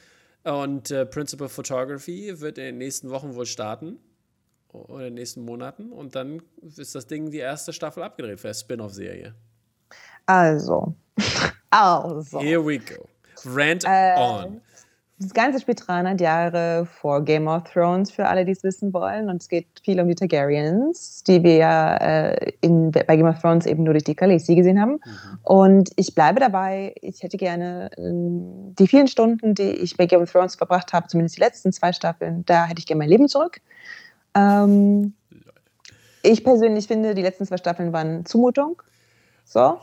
und äh, Principal Photography wird in den nächsten Wochen wohl starten. Oder in den nächsten Monaten. Und dann ist das Ding die erste Staffel abgedreht für eine Spin-off-Serie. Also. also. Here we go. Rant äh, on. Das Ganze spielt 300 Jahre vor Game of Thrones, für alle, die es wissen wollen. Und es geht viel um die Targaryens, die wir ja äh, in, bei Game of Thrones eben nur durch die Khaleesi gesehen haben. Mhm. Und ich bleibe dabei. Ich hätte gerne äh, die vielen Stunden, die ich bei Game of Thrones verbracht habe, zumindest die letzten zwei Staffeln, da hätte ich gerne mein Leben zurück. Ähm, ich persönlich finde, die letzten zwei Staffeln waren Zumutung. So.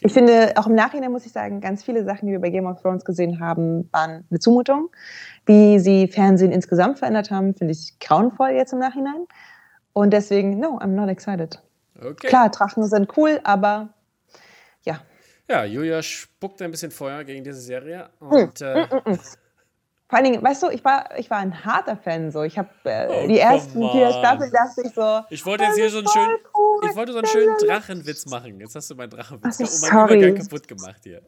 Ich finde, auch im Nachhinein muss ich sagen, ganz viele Sachen, die wir bei Game of Thrones gesehen haben, waren eine Zumutung. Wie sie Fernsehen insgesamt verändert haben, finde ich grauenvoll jetzt im Nachhinein. Und deswegen, no, I'm not excited. Okay. Klar, Drachen sind cool, aber ja. Ja, Julia spuckt ein bisschen Feuer gegen diese Serie. Und, mm, äh, mm, mm, vor allen Dingen, weißt du, ich war, ich war ein harter Fan. So. Ich habe äh, oh, die ersten vier Staffeln dachte ich so. Ich wollte jetzt hier so einen schönen, cool. ich wollte so einen schönen Drachenwitz machen. Jetzt hast du meinen Drachenwitz also, um meinen Übergang kaputt gemacht hier.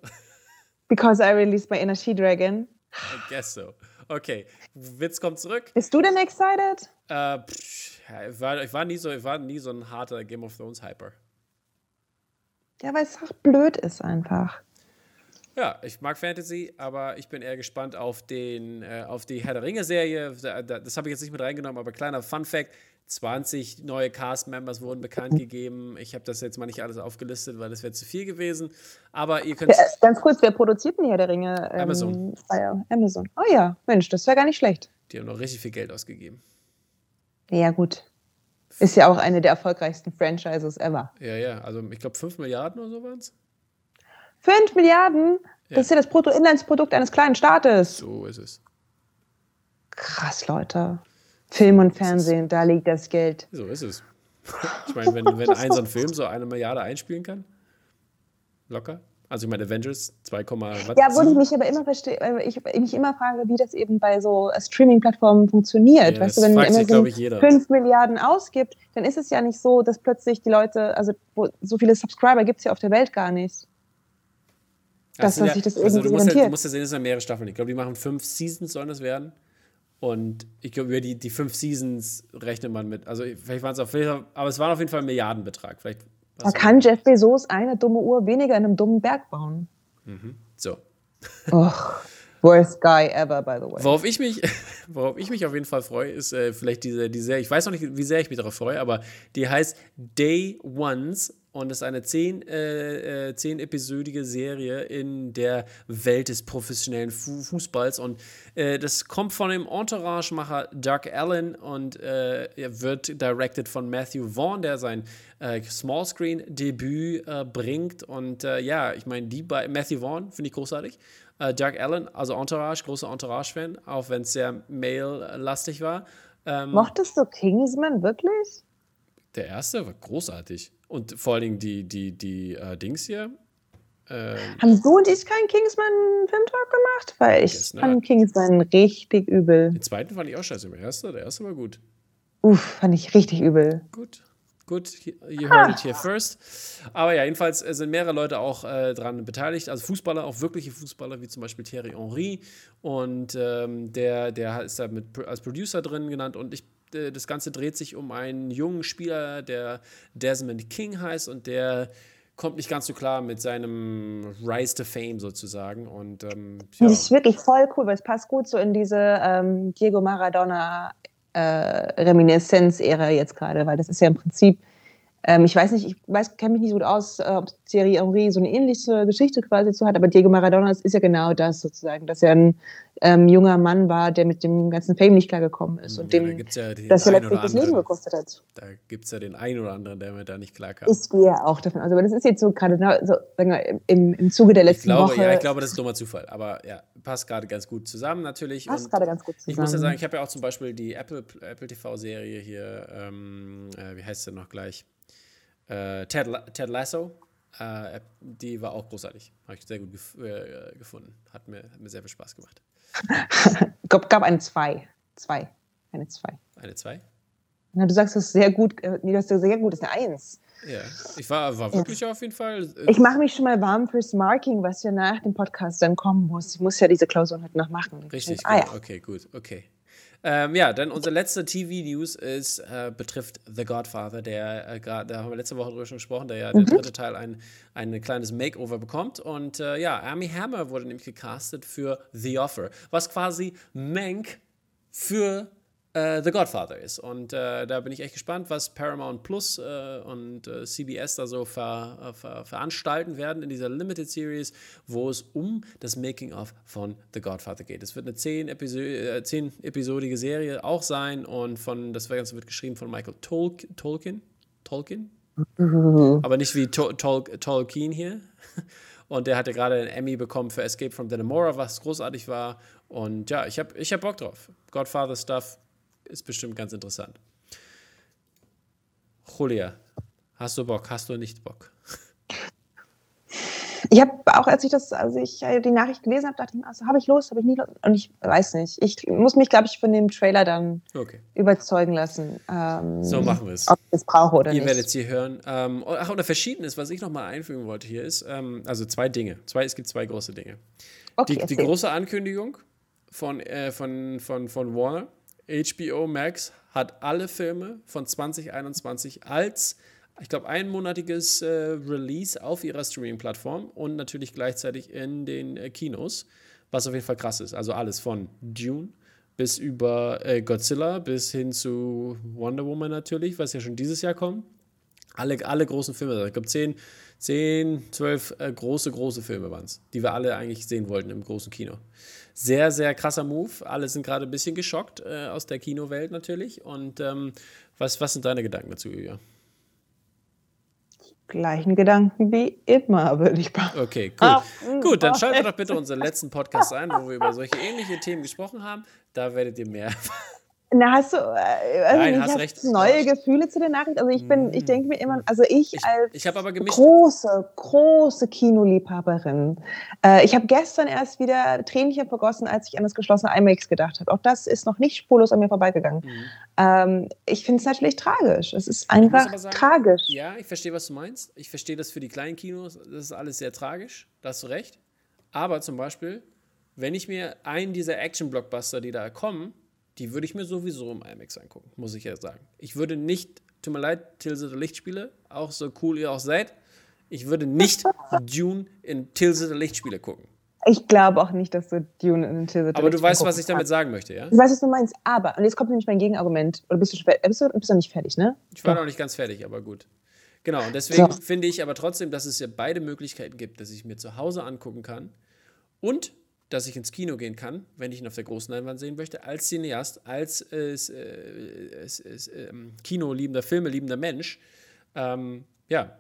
Because I released my inner She-Dragon. I guess so. Okay, Witz kommt zurück. Bist du denn excited? Äh, pff, ich, war, ich, war nie so, ich war nie so ein harter Game of Thrones Hyper. Ja, weil es auch blöd ist einfach. Ja, ich mag Fantasy, aber ich bin eher gespannt auf, den, äh, auf die Herr der Ringe-Serie. Das habe ich jetzt nicht mit reingenommen, aber kleiner Fun-Fact: 20 neue Cast-Members wurden bekannt gegeben. Ich habe das jetzt mal nicht alles aufgelistet, weil das wäre zu viel gewesen. Aber ihr könnt. Ganz kurz, wer produziert denn Herr der Ringe? Ähm, Amazon. Ah ja, Amazon. Oh ja, Mensch, das wäre gar nicht schlecht. Die haben noch richtig viel Geld ausgegeben. Ja, gut. Ist ja auch eine der erfolgreichsten Franchises ever. Ja, ja. Also, ich glaube, 5 Milliarden oder so waren es. 5 Milliarden? Das ja. ist ja das Bruttoinlandsprodukt eines kleinen Staates. So ist es. Krass, Leute. Film und Fernsehen, da liegt das Geld. So ist es. Ich meine, wenn, wenn ein so ein Film so eine Milliarde einspielen kann, locker. Also ich meine, Avengers 2, was? Ja, wo ich mich aber immer verstehe, äh, ich mich immer frage, wie das eben bei so Streaming-Plattformen funktioniert. Ja, weißt du, wenn Amazon 5 Milliarden ausgibt, dann ist es ja nicht so, dass plötzlich die Leute, also so viele Subscriber gibt es ja auf der Welt gar nicht. Das, dass ja, sich das also irgendwie du musst, ja, du musst ja sehen, es sind mehrere Staffeln. Ich glaube, die machen fünf Seasons, sollen das werden. Und ich glaube, über die, die fünf Seasons rechnet man mit. Also, vielleicht waren es auf jeden Fall, aber es war auf jeden Fall ein Milliardenbetrag. Vielleicht, da kann Jeff Bezos eine dumme Uhr weniger in einem dummen Berg bauen. Mhm. So. Och, worst guy ever, by the way. Worauf ich mich, worauf ich mich auf jeden Fall freue, ist äh, vielleicht diese, diese, ich weiß noch nicht, wie sehr ich mich darauf freue, aber die heißt Day Ones und ist eine zehn, äh, äh, zehn episodige Serie in der Welt des professionellen Fu Fußballs. Und äh, das kommt von dem Entourage-Macher Doug Allen und äh, wird directed von Matthew Vaughn, der sein äh, Smallscreen-Debüt äh, bringt. Und ja, ich meine, die bei Matthew Vaughn finde ich großartig. Doug Allen, also Entourage, großer Entourage-Fan, auch wenn es sehr male-lastig war. Ähm, Mochtest du Kingsman wirklich? Der erste war großartig. Und vor allen Dingen die, die, die äh, Dings hier. Ähm, Haben du und ich keinen Kingsman-Filmtalk gemacht? Weil ich fand Kingsman richtig übel. Den zweiten fand ich auch scheiße. Der erste, der erste war gut. Uff, fand ich richtig übel. Gut. Gut, you heard it here first. Aber ja, jedenfalls sind mehrere Leute auch äh, daran beteiligt, also Fußballer, auch wirkliche Fußballer, wie zum Beispiel Thierry Henry. Und ähm, der, der ist da mit, als Producer drin genannt. Und ich, äh, das Ganze dreht sich um einen jungen Spieler, der Desmond King heißt und der kommt nicht ganz so klar mit seinem Rise to Fame sozusagen. Und ähm, ja. das ist wirklich voll cool, weil es passt gut so in diese ähm, Diego Maradona äh, Reminiszenz-Ära jetzt gerade, weil das ist ja im Prinzip, ähm, ich weiß nicht, ich weiß, kenne mich nicht so gut aus, äh, ob Thierry Henry so eine ähnliche Geschichte quasi zu hat, aber Diego Maradona ist, ja genau das sozusagen, dass er ein ähm, junger Mann war, der mit dem ganzen Fame nicht klargekommen ist und ja, dem ja das ja letztlich das Leben gekostet hat. Da gibt es ja den einen oder anderen, der mir da nicht klar kam. Ich gehe auch davon aus, aber das ist jetzt so gerade so, im, im Zuge der letzten ich glaube, Woche. Ja, ich glaube, das ist dummer Zufall, aber ja, passt gerade ganz gut zusammen natürlich. Passt gerade ganz gut zusammen. Ich muss ja sagen, ich habe ja auch zum Beispiel die Apple, Apple TV-Serie hier, ähm, äh, wie heißt sie noch gleich? Äh, Ted, Ted Lasso. Äh, die war auch großartig. Habe ich sehr gut gef äh, gefunden. Hat mir, hat mir sehr viel Spaß gemacht. gab, gab eine 2. Zwei. Eine 2. Eine 2? Na, du sagst das sehr gut. Äh, nee, du hast sehr gut, das ist eine 1. Ja, ich war, war wirklich ja. auf jeden Fall. Äh, ich mache mich schon mal warm fürs Marking, was ja nach dem Podcast dann kommen muss. Ich muss ja diese Klausuren halt noch machen. Richtig, ah, ja. okay, gut, okay. Ähm, ja, dann unsere letzte TV-News ist, äh, betrifft The Godfather, der, äh, da haben wir letzte Woche drüber schon gesprochen, der ja mhm. der dritte Teil ein, ein kleines Makeover bekommt. Und äh, ja, Amy Hammer wurde nämlich gecastet für The Offer, was quasi Mank für äh, The Godfather ist. Und äh, da bin ich echt gespannt, was Paramount Plus äh, und äh, CBS da so ver, äh, ver, veranstalten werden in dieser Limited Series, wo es um das Making-of von The Godfather geht. Es wird eine zehn, äh, zehn episodige Serie auch sein und von das Ganze wird geschrieben von Michael Tol Tolkien. Tolkien? Mhm. Aber nicht wie Tol Tol Tolkien hier. Und der hat ja gerade einen Emmy bekommen für Escape from Dannemora, was großartig war. Und ja, ich habe ich hab Bock drauf. Godfather Stuff ist bestimmt ganz interessant. Julia, hast du Bock? Hast du nicht Bock? Ich habe auch, als ich das, als ich äh, die Nachricht gelesen habe, dachte ich mir, also, habe ich Lust, habe ich nie Lust? Und ich weiß nicht. Ich muss mich, glaube ich, von dem Trailer dann okay. überzeugen lassen. Ähm, so machen wir es. Ob ich es brauche oder Ihr nicht. Ihr werdet es hier hören. Ähm, ach, oder Verschiedenes, was ich nochmal einfügen wollte hier ist, ähm, also zwei Dinge. Zwei, es gibt zwei große Dinge. Okay, die, die große Ankündigung von, äh, von, von, von Warner HBO Max hat alle Filme von 2021 als, ich glaube, einmonatiges äh, Release auf ihrer Streaming-Plattform und natürlich gleichzeitig in den äh, Kinos, was auf jeden Fall krass ist. Also alles von Dune bis über äh, Godzilla bis hin zu Wonder Woman natürlich, was ja schon dieses Jahr kommt. Alle, alle großen Filme, ich glaube, zehn, zehn, zwölf äh, große, große Filme waren es, die wir alle eigentlich sehen wollten im großen Kino sehr, sehr krasser Move. Alle sind gerade ein bisschen geschockt äh, aus der Kinowelt natürlich. Und ähm, was, was sind deine Gedanken dazu, Julia? Gleichen Gedanken wie immer, würde ich behaupten. Okay, cool. Ah, Gut, dann schaltet doch bitte unseren letzten Podcast ein, wo wir über solche ähnliche Themen gesprochen haben. Da werdet ihr mehr na, hast du, also Nein, hast recht. neue Gefühle zu der Nachricht? Also ich bin, ich mm. denke mir immer, also ich, ich als ich große, große Kinoliebhaberin, äh, ich habe gestern erst wieder Tränchen vergossen, als ich an das geschlossene IMAX gedacht habe. Auch das ist noch nicht spurlos an mir vorbeigegangen. Mhm. Ähm, ich finde es natürlich tragisch. Es ist einfach sagen, tragisch. Ja, ich verstehe, was du meinst. Ich verstehe das für die kleinen Kinos, das ist alles sehr tragisch, da hast du recht. Aber zum Beispiel, wenn ich mir einen dieser Action-Blockbuster, die da kommen, die würde ich mir sowieso im IMAX angucken, muss ich ja sagen. Ich würde nicht, tut mir leid, Tilsiter Lichtspiele, auch so cool ihr auch seid, ich würde nicht Dune in Tilsiter Lichtspiele gucken. Ich glaube auch nicht, dass du Dune in Tilsiter Aber du weißt, was ich damit sagen möchte, ja? Ich weiß, was du meinst, aber, und jetzt kommt nämlich mein Gegenargument, oder bist du, bist du, bist du nicht fertig, ne? Ich war noch nicht ganz fertig, aber gut. Genau, und deswegen so. finde ich aber trotzdem, dass es ja beide Möglichkeiten gibt, dass ich mir zu Hause angucken kann und dass ich ins Kino gehen kann, wenn ich ihn auf der großen Leinwand sehen möchte, als Cineast, als äh, äh, äh, Kinoliebender, Filmeliebender Mensch. Ähm, ja.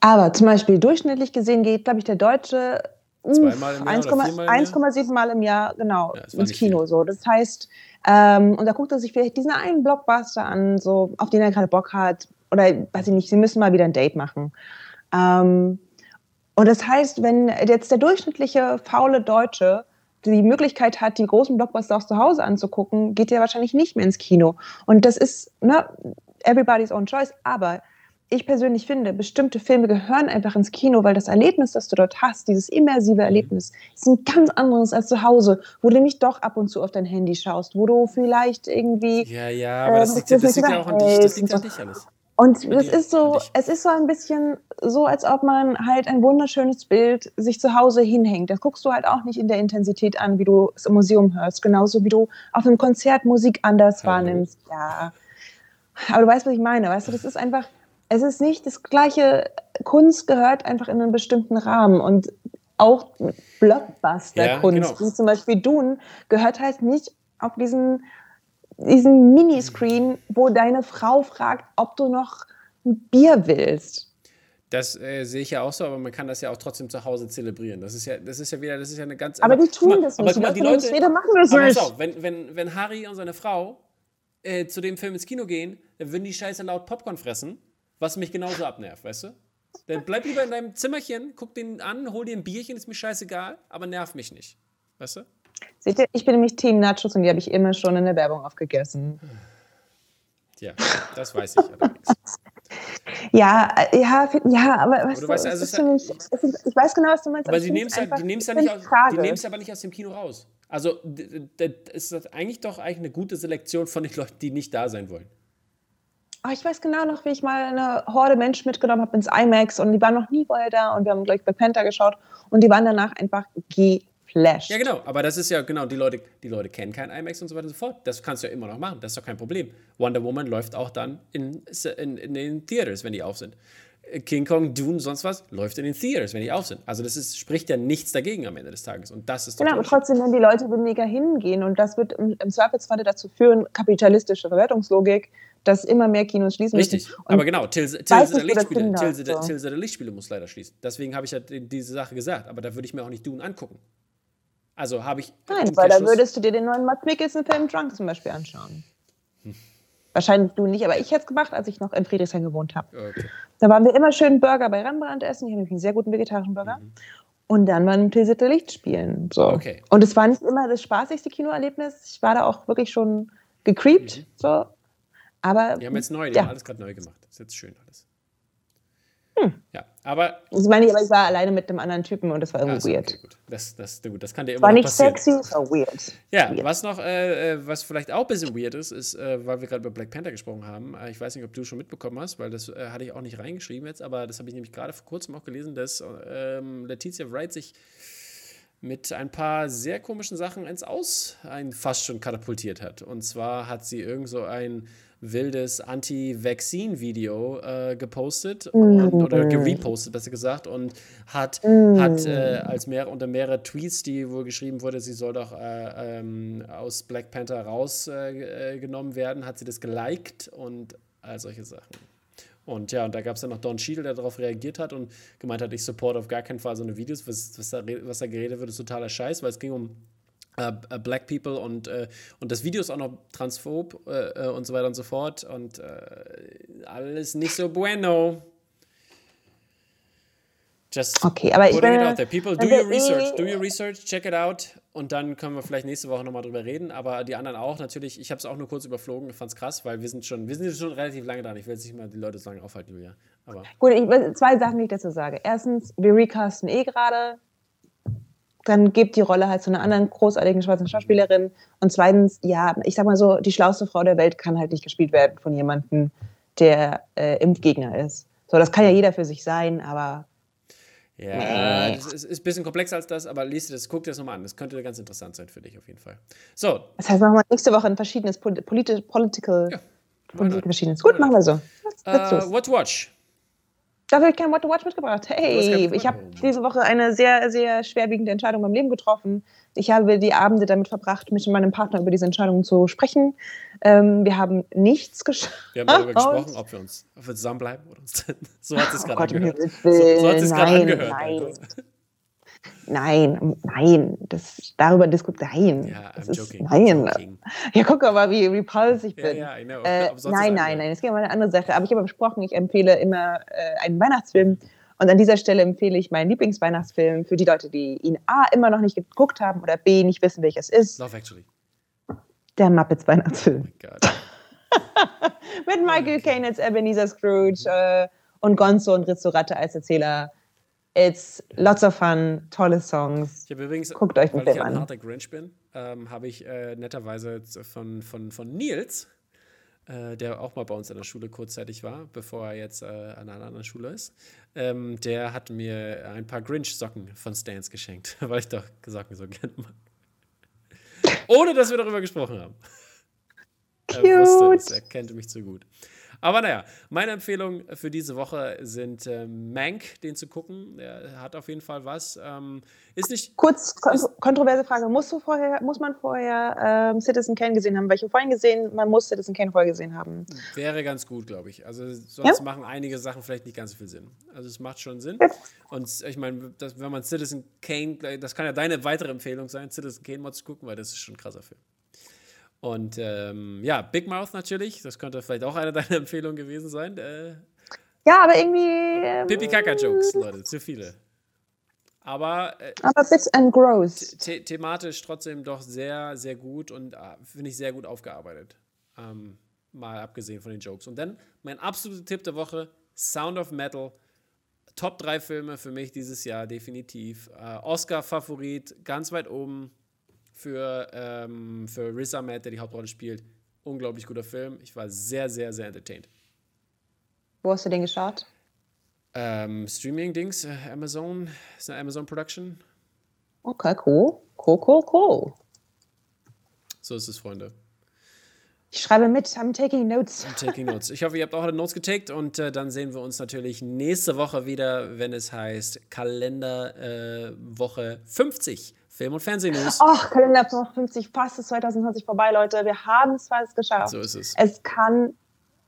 Aber zum Beispiel durchschnittlich gesehen geht, glaube ich, der Deutsche 1,7 Mal im Jahr genau ja, ins Kino. Viel. So. Das heißt, ähm, und da guckt er sich vielleicht diesen einen Blockbuster an, so, auf den er gerade Bock hat. Oder weiß ich nicht, sie müssen mal wieder ein Date machen. Ähm, und das heißt, wenn jetzt der durchschnittliche faule Deutsche die Möglichkeit hat, die großen Blockbuster auch zu Hause anzugucken, geht er wahrscheinlich nicht mehr ins Kino. Und das ist, ne, everybody's own choice, aber ich persönlich finde, bestimmte Filme gehören einfach ins Kino, weil das Erlebnis, das du dort hast, dieses immersive mhm. Erlebnis, ist ein ganz anderes als zu Hause, wo du nicht doch ab und zu auf dein Handy schaust, wo du vielleicht irgendwie. Ja, ja, aber äh, das, liegt, das, das liegt ja auch an dich. Das liegt an dich alles. Und es ist so, es ist so ein bisschen so, als ob man halt ein wunderschönes Bild sich zu Hause hinhängt. Das guckst du halt auch nicht in der Intensität an, wie du es im Museum hörst. Genauso wie du auf einem Konzert Musik anders Hallo. wahrnimmst. Ja. Aber du weißt, was ich meine. Weißt du, das ist einfach, es ist nicht das gleiche. Kunst gehört einfach in einen bestimmten Rahmen. Und auch Blockbuster-Kunst, ja, genau. wie zum Beispiel Dune, gehört halt nicht auf diesen diesen Miniscreen, wo deine Frau fragt, ob du noch ein Bier willst. Das äh, sehe ich ja auch so, aber man kann das ja auch trotzdem zu Hause zelebrieren. Das ist ja, das ist ja wieder, das ist ja eine ganz. Aber, aber die tun mal, das nicht. Aber, die, die Leute, Leute machen das nicht. Auf, wenn, wenn, wenn Harry und seine Frau äh, zu dem Film ins Kino gehen, dann würden die Scheiße laut Popcorn fressen, was mich genauso abnervt, weißt du? Dann bleib lieber in deinem Zimmerchen, guck den an, hol dir ein Bierchen, ist mir scheißegal, aber nerv mich nicht. Weißt du? Seht ihr, ich bin nämlich Team Nachos und die habe ich immer schon in der Werbung aufgegessen. Ja, das weiß ich allerdings. ja, äh, ja, ja, aber, aber du, weißt, also ist mich, ist, ich weiß genau, was du meinst. Aber sie nehmen es ja, ja, nicht aber nicht aus dem Kino raus. Also das ist eigentlich doch eigentlich eine gute Selektion von den Leuten, die nicht da sein wollen. Oh, ich weiß genau noch, wie ich mal eine Horde Menschen mitgenommen habe ins IMAX und die waren noch nie vorher da und wir haben gleich bei Penta geschaut und die waren danach einfach geflasht. Ja, genau, aber das ist ja genau, die Leute, die Leute kennen kein IMAX und so weiter und so fort. Das kannst du ja immer noch machen, das ist doch kein Problem. Wonder Woman läuft auch dann in, in, in den Theaters, wenn die auf sind. King Kong, Dune, sonst was, läuft in den Theaters, wenn die auf sind. Also das ist, spricht ja nichts dagegen am Ende des Tages. Und das ist Genau, aber trotzdem werden die Leute weniger hingehen. Und das wird im, im Zweifelsfall dazu führen, kapitalistische Verwertungslogik, dass immer mehr Kinos schließen Richtig, müssen. aber genau, Lichtspiele, so. Tilse der Lichtspiele muss leider schließen. Deswegen habe ich ja diese Sache gesagt. Aber da würde ich mir auch nicht Dune angucken. Also habe ich. Nein, weil da würdest du dir den neuen Matt Mikkelsen-Film Drunk zum Beispiel anschauen. Hm. Wahrscheinlich du nicht, aber ich hätte es gemacht, als ich noch in Friedrichshain gewohnt habe. Okay. Da waren wir immer schön Burger bei Rembrandt essen. Ich habe einen sehr guten vegetarischen Burger. Mhm. Und dann waren Tilsiter Licht spielen. So. Okay. Und es war nicht immer das spaßigste Kinoerlebnis. Ich war da auch wirklich schon gecreept. Mhm. So. Aber, die haben jetzt neu, die ja. haben alles gerade neu gemacht. Das ist jetzt schön alles. Hm. Ja, aber. Ich meine, aber ich war alleine mit einem anderen Typen und das war irgendwie also, weird. Okay, gut. Das, das, gut. das kann dir immer war nicht passieren. sexy, es war weird. Ja, weird. was noch, äh, äh, was vielleicht auch ein bisschen weird ist, ist, äh, weil wir gerade über Black Panther gesprochen haben. Äh, ich weiß nicht, ob du schon mitbekommen hast, weil das äh, hatte ich auch nicht reingeschrieben jetzt, aber das habe ich nämlich gerade vor kurzem auch gelesen, dass ähm, Letizia Wright sich mit ein paar sehr komischen Sachen ins Aus ein fast schon katapultiert hat. Und zwar hat sie irgend so ein wildes Anti-Vaccine-Video äh, gepostet und, mhm. oder gerepostet, besser gesagt, und hat, mm. hat äh, als mehr, unter mehrere Tweets, die wohl geschrieben wurde, sie soll doch äh, ähm, aus Black Panther rausgenommen äh, werden, hat sie das geliked und all solche Sachen. Und ja, und da gab es dann noch Don Cheadle, der darauf reagiert hat und gemeint hat, ich support auf gar keinen Fall so eine Videos, was, was, da, was da geredet wird, ist totaler Scheiß, weil es ging um Uh, Black People und, uh, und das Video ist auch noch transphob und so weiter und so fort und alles nicht so bueno. Just okay, aber ich it out there. People, do your research, do your research, check it out und dann können wir vielleicht nächste Woche nochmal drüber reden. Aber die anderen auch natürlich. Ich habe es auch nur kurz überflogen, fand es krass, weil wir sind schon, wir sind schon relativ lange dran. Ich will jetzt nicht mal die Leute so lange aufhalten, Julia. Aber Gut, ich, zwei Sachen, die ich dazu sage. Erstens, wir recasten eh gerade dann gebt die Rolle halt zu einer anderen großartigen schwarzen Schauspielerin. Und zweitens, ja, ich sag mal so, die schlauste Frau der Welt kann halt nicht gespielt werden von jemandem, der äh, Impfgegner ist. So, das kann ja jeder für sich sein, aber. Ja, es ist, ist, ein bisschen komplexer als das, aber liest das, guck dir das nochmal an. Das könnte ganz interessant sein für dich auf jeden Fall. So. Das heißt, machen wir nächste Woche ein verschiedenes politi political. Ja. Verschiedenes. Gut, machen wir so. Uh, what watch? Dafür habe ich kein What to Watch mitgebracht. Hey, ich habe diese Woche eine sehr, sehr schwerwiegende Entscheidung in meinem Leben getroffen. Ich habe die Abende damit verbracht, mit meinem Partner über diese Entscheidung zu sprechen. Ähm, wir haben nichts geschafft. Wir haben darüber gesprochen, ob wir uns, ob wir zusammenbleiben oder uns So hat es oh gerade angehört. So, so hat es gerade angehört. Nein. Nein, nein, das, darüber diskutieren. Ja, das ist, joking, nein. Joking. Ja, guck mal, wie repulsive ich bin. Ja, ja, äh, nein, nein, nein, es geht um eine andere Sache. Aber ich habe besprochen, ich empfehle immer äh, einen Weihnachtsfilm. Und an dieser Stelle empfehle ich meinen Lieblingsweihnachtsfilm für die Leute, die ihn A, immer noch nicht geguckt haben oder B, nicht wissen, welches ist. Love Actually. Der Muppets Weihnachtsfilm. Oh my God. Mit Michael Caine als Ebenezer Scrooge äh, und Gonzo und Rizzo Ratte als Erzähler. It's lots of fun, tolle Songs. Ich habe übrigens, Guckt euch weil den ich Film ein an. harter Grinch bin, ähm, habe ich äh, netterweise von, von, von Nils, äh, der auch mal bei uns an der Schule kurzzeitig war, bevor er jetzt äh, an einer anderen Schule ist, ähm, der hat mir ein paar Grinch-Socken von Stans geschenkt, weil ich doch Socken so gerne mag. Ohne dass wir darüber gesprochen haben. Er wusste es, er Cute. kannte mich zu gut. Aber naja, meine Empfehlung für diese Woche sind äh, Mank, den zu gucken. Der hat auf jeden Fall was. Ähm, ist nicht. Kurz kon kontroverse Frage. Musst du vorher, muss man vorher ähm, Citizen Kane gesehen haben? Weil ich habe vorhin gesehen, man muss Citizen Kane vorher gesehen haben. Wäre ganz gut, glaube ich. Also sonst Ja? machen einige Sachen vielleicht nicht ganz so viel Sinn. Also es macht schon Sinn. Ja. Und ich meine, wenn man Citizen Kane, das kann ja deine weitere Empfehlung sein, Citizen Kane mal zu gucken, weil das ist schon ein krasser Film. Und ähm, ja, Big Mouth natürlich, das könnte vielleicht auch eine deiner Empfehlungen gewesen sein. Äh, Ja, aber irgendwie. Ähm, Pipi Kaka Jokes, Leute, zu viele. Aber äh, Aber Bits and Gross. the thematisch trotzdem doch sehr, sehr gut und äh, finde ich sehr gut aufgearbeitet. Ähm, mal abgesehen von den Jokes. Und dann mein absoluter Tipp der Woche: Sound of Metal. Top 3 Filme für mich dieses Jahr, definitiv. Äh, Oscar-Favorit, ganz weit oben für, ähm, für Riz Ahmed, der die Hauptrolle spielt. Unglaublich guter Film. Ich war sehr, sehr, sehr entertained. Wo hast du den geschaut? Ähm, Streaming-Dings, äh, Amazon, ist eine Amazon-Production. Okay, cool. Cool, cool, cool. So ist es, Freunde. Ich schreibe mit. I'm taking notes. Taking Notes. Ich hoffe, ihr habt auch alle Notes getaked und äh, dann sehen wir uns natürlich nächste Woche wieder, wenn es heißt Kalenderwoche äh, Woche 50 Film- und Fernsehnews. Ach, Kalender 50, fast ist 2020 vorbei, Leute. Wir haben es fast geschafft. So ist es. Es kann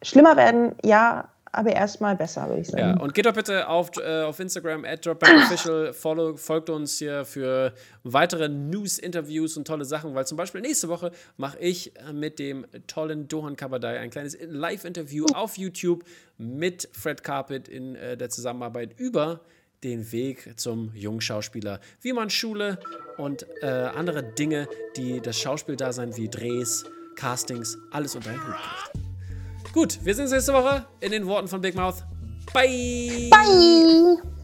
schlimmer werden, ja, aber erstmal besser, würde ich sagen. Ja, und geht doch bitte auf, äh, auf Instagram, at dropbackofficial, follow, folgt uns hier für weitere News, Interviews und tolle Sachen, weil zum Beispiel nächste Woche mache ich äh, mit dem tollen Dohan Kabadai ein kleines Live-Interview auf YouTube mit Fred Carpet in äh, der Zusammenarbeit über den Weg zum Jungschauspieler, wie man Schule und äh, andere Dinge, die das Schauspieldasein wie Drehs, Castings, alles unter einen Hut kriegt. Gut, wir sehen uns nächste Woche in den Worten von Big Mouth. Bye! Bye!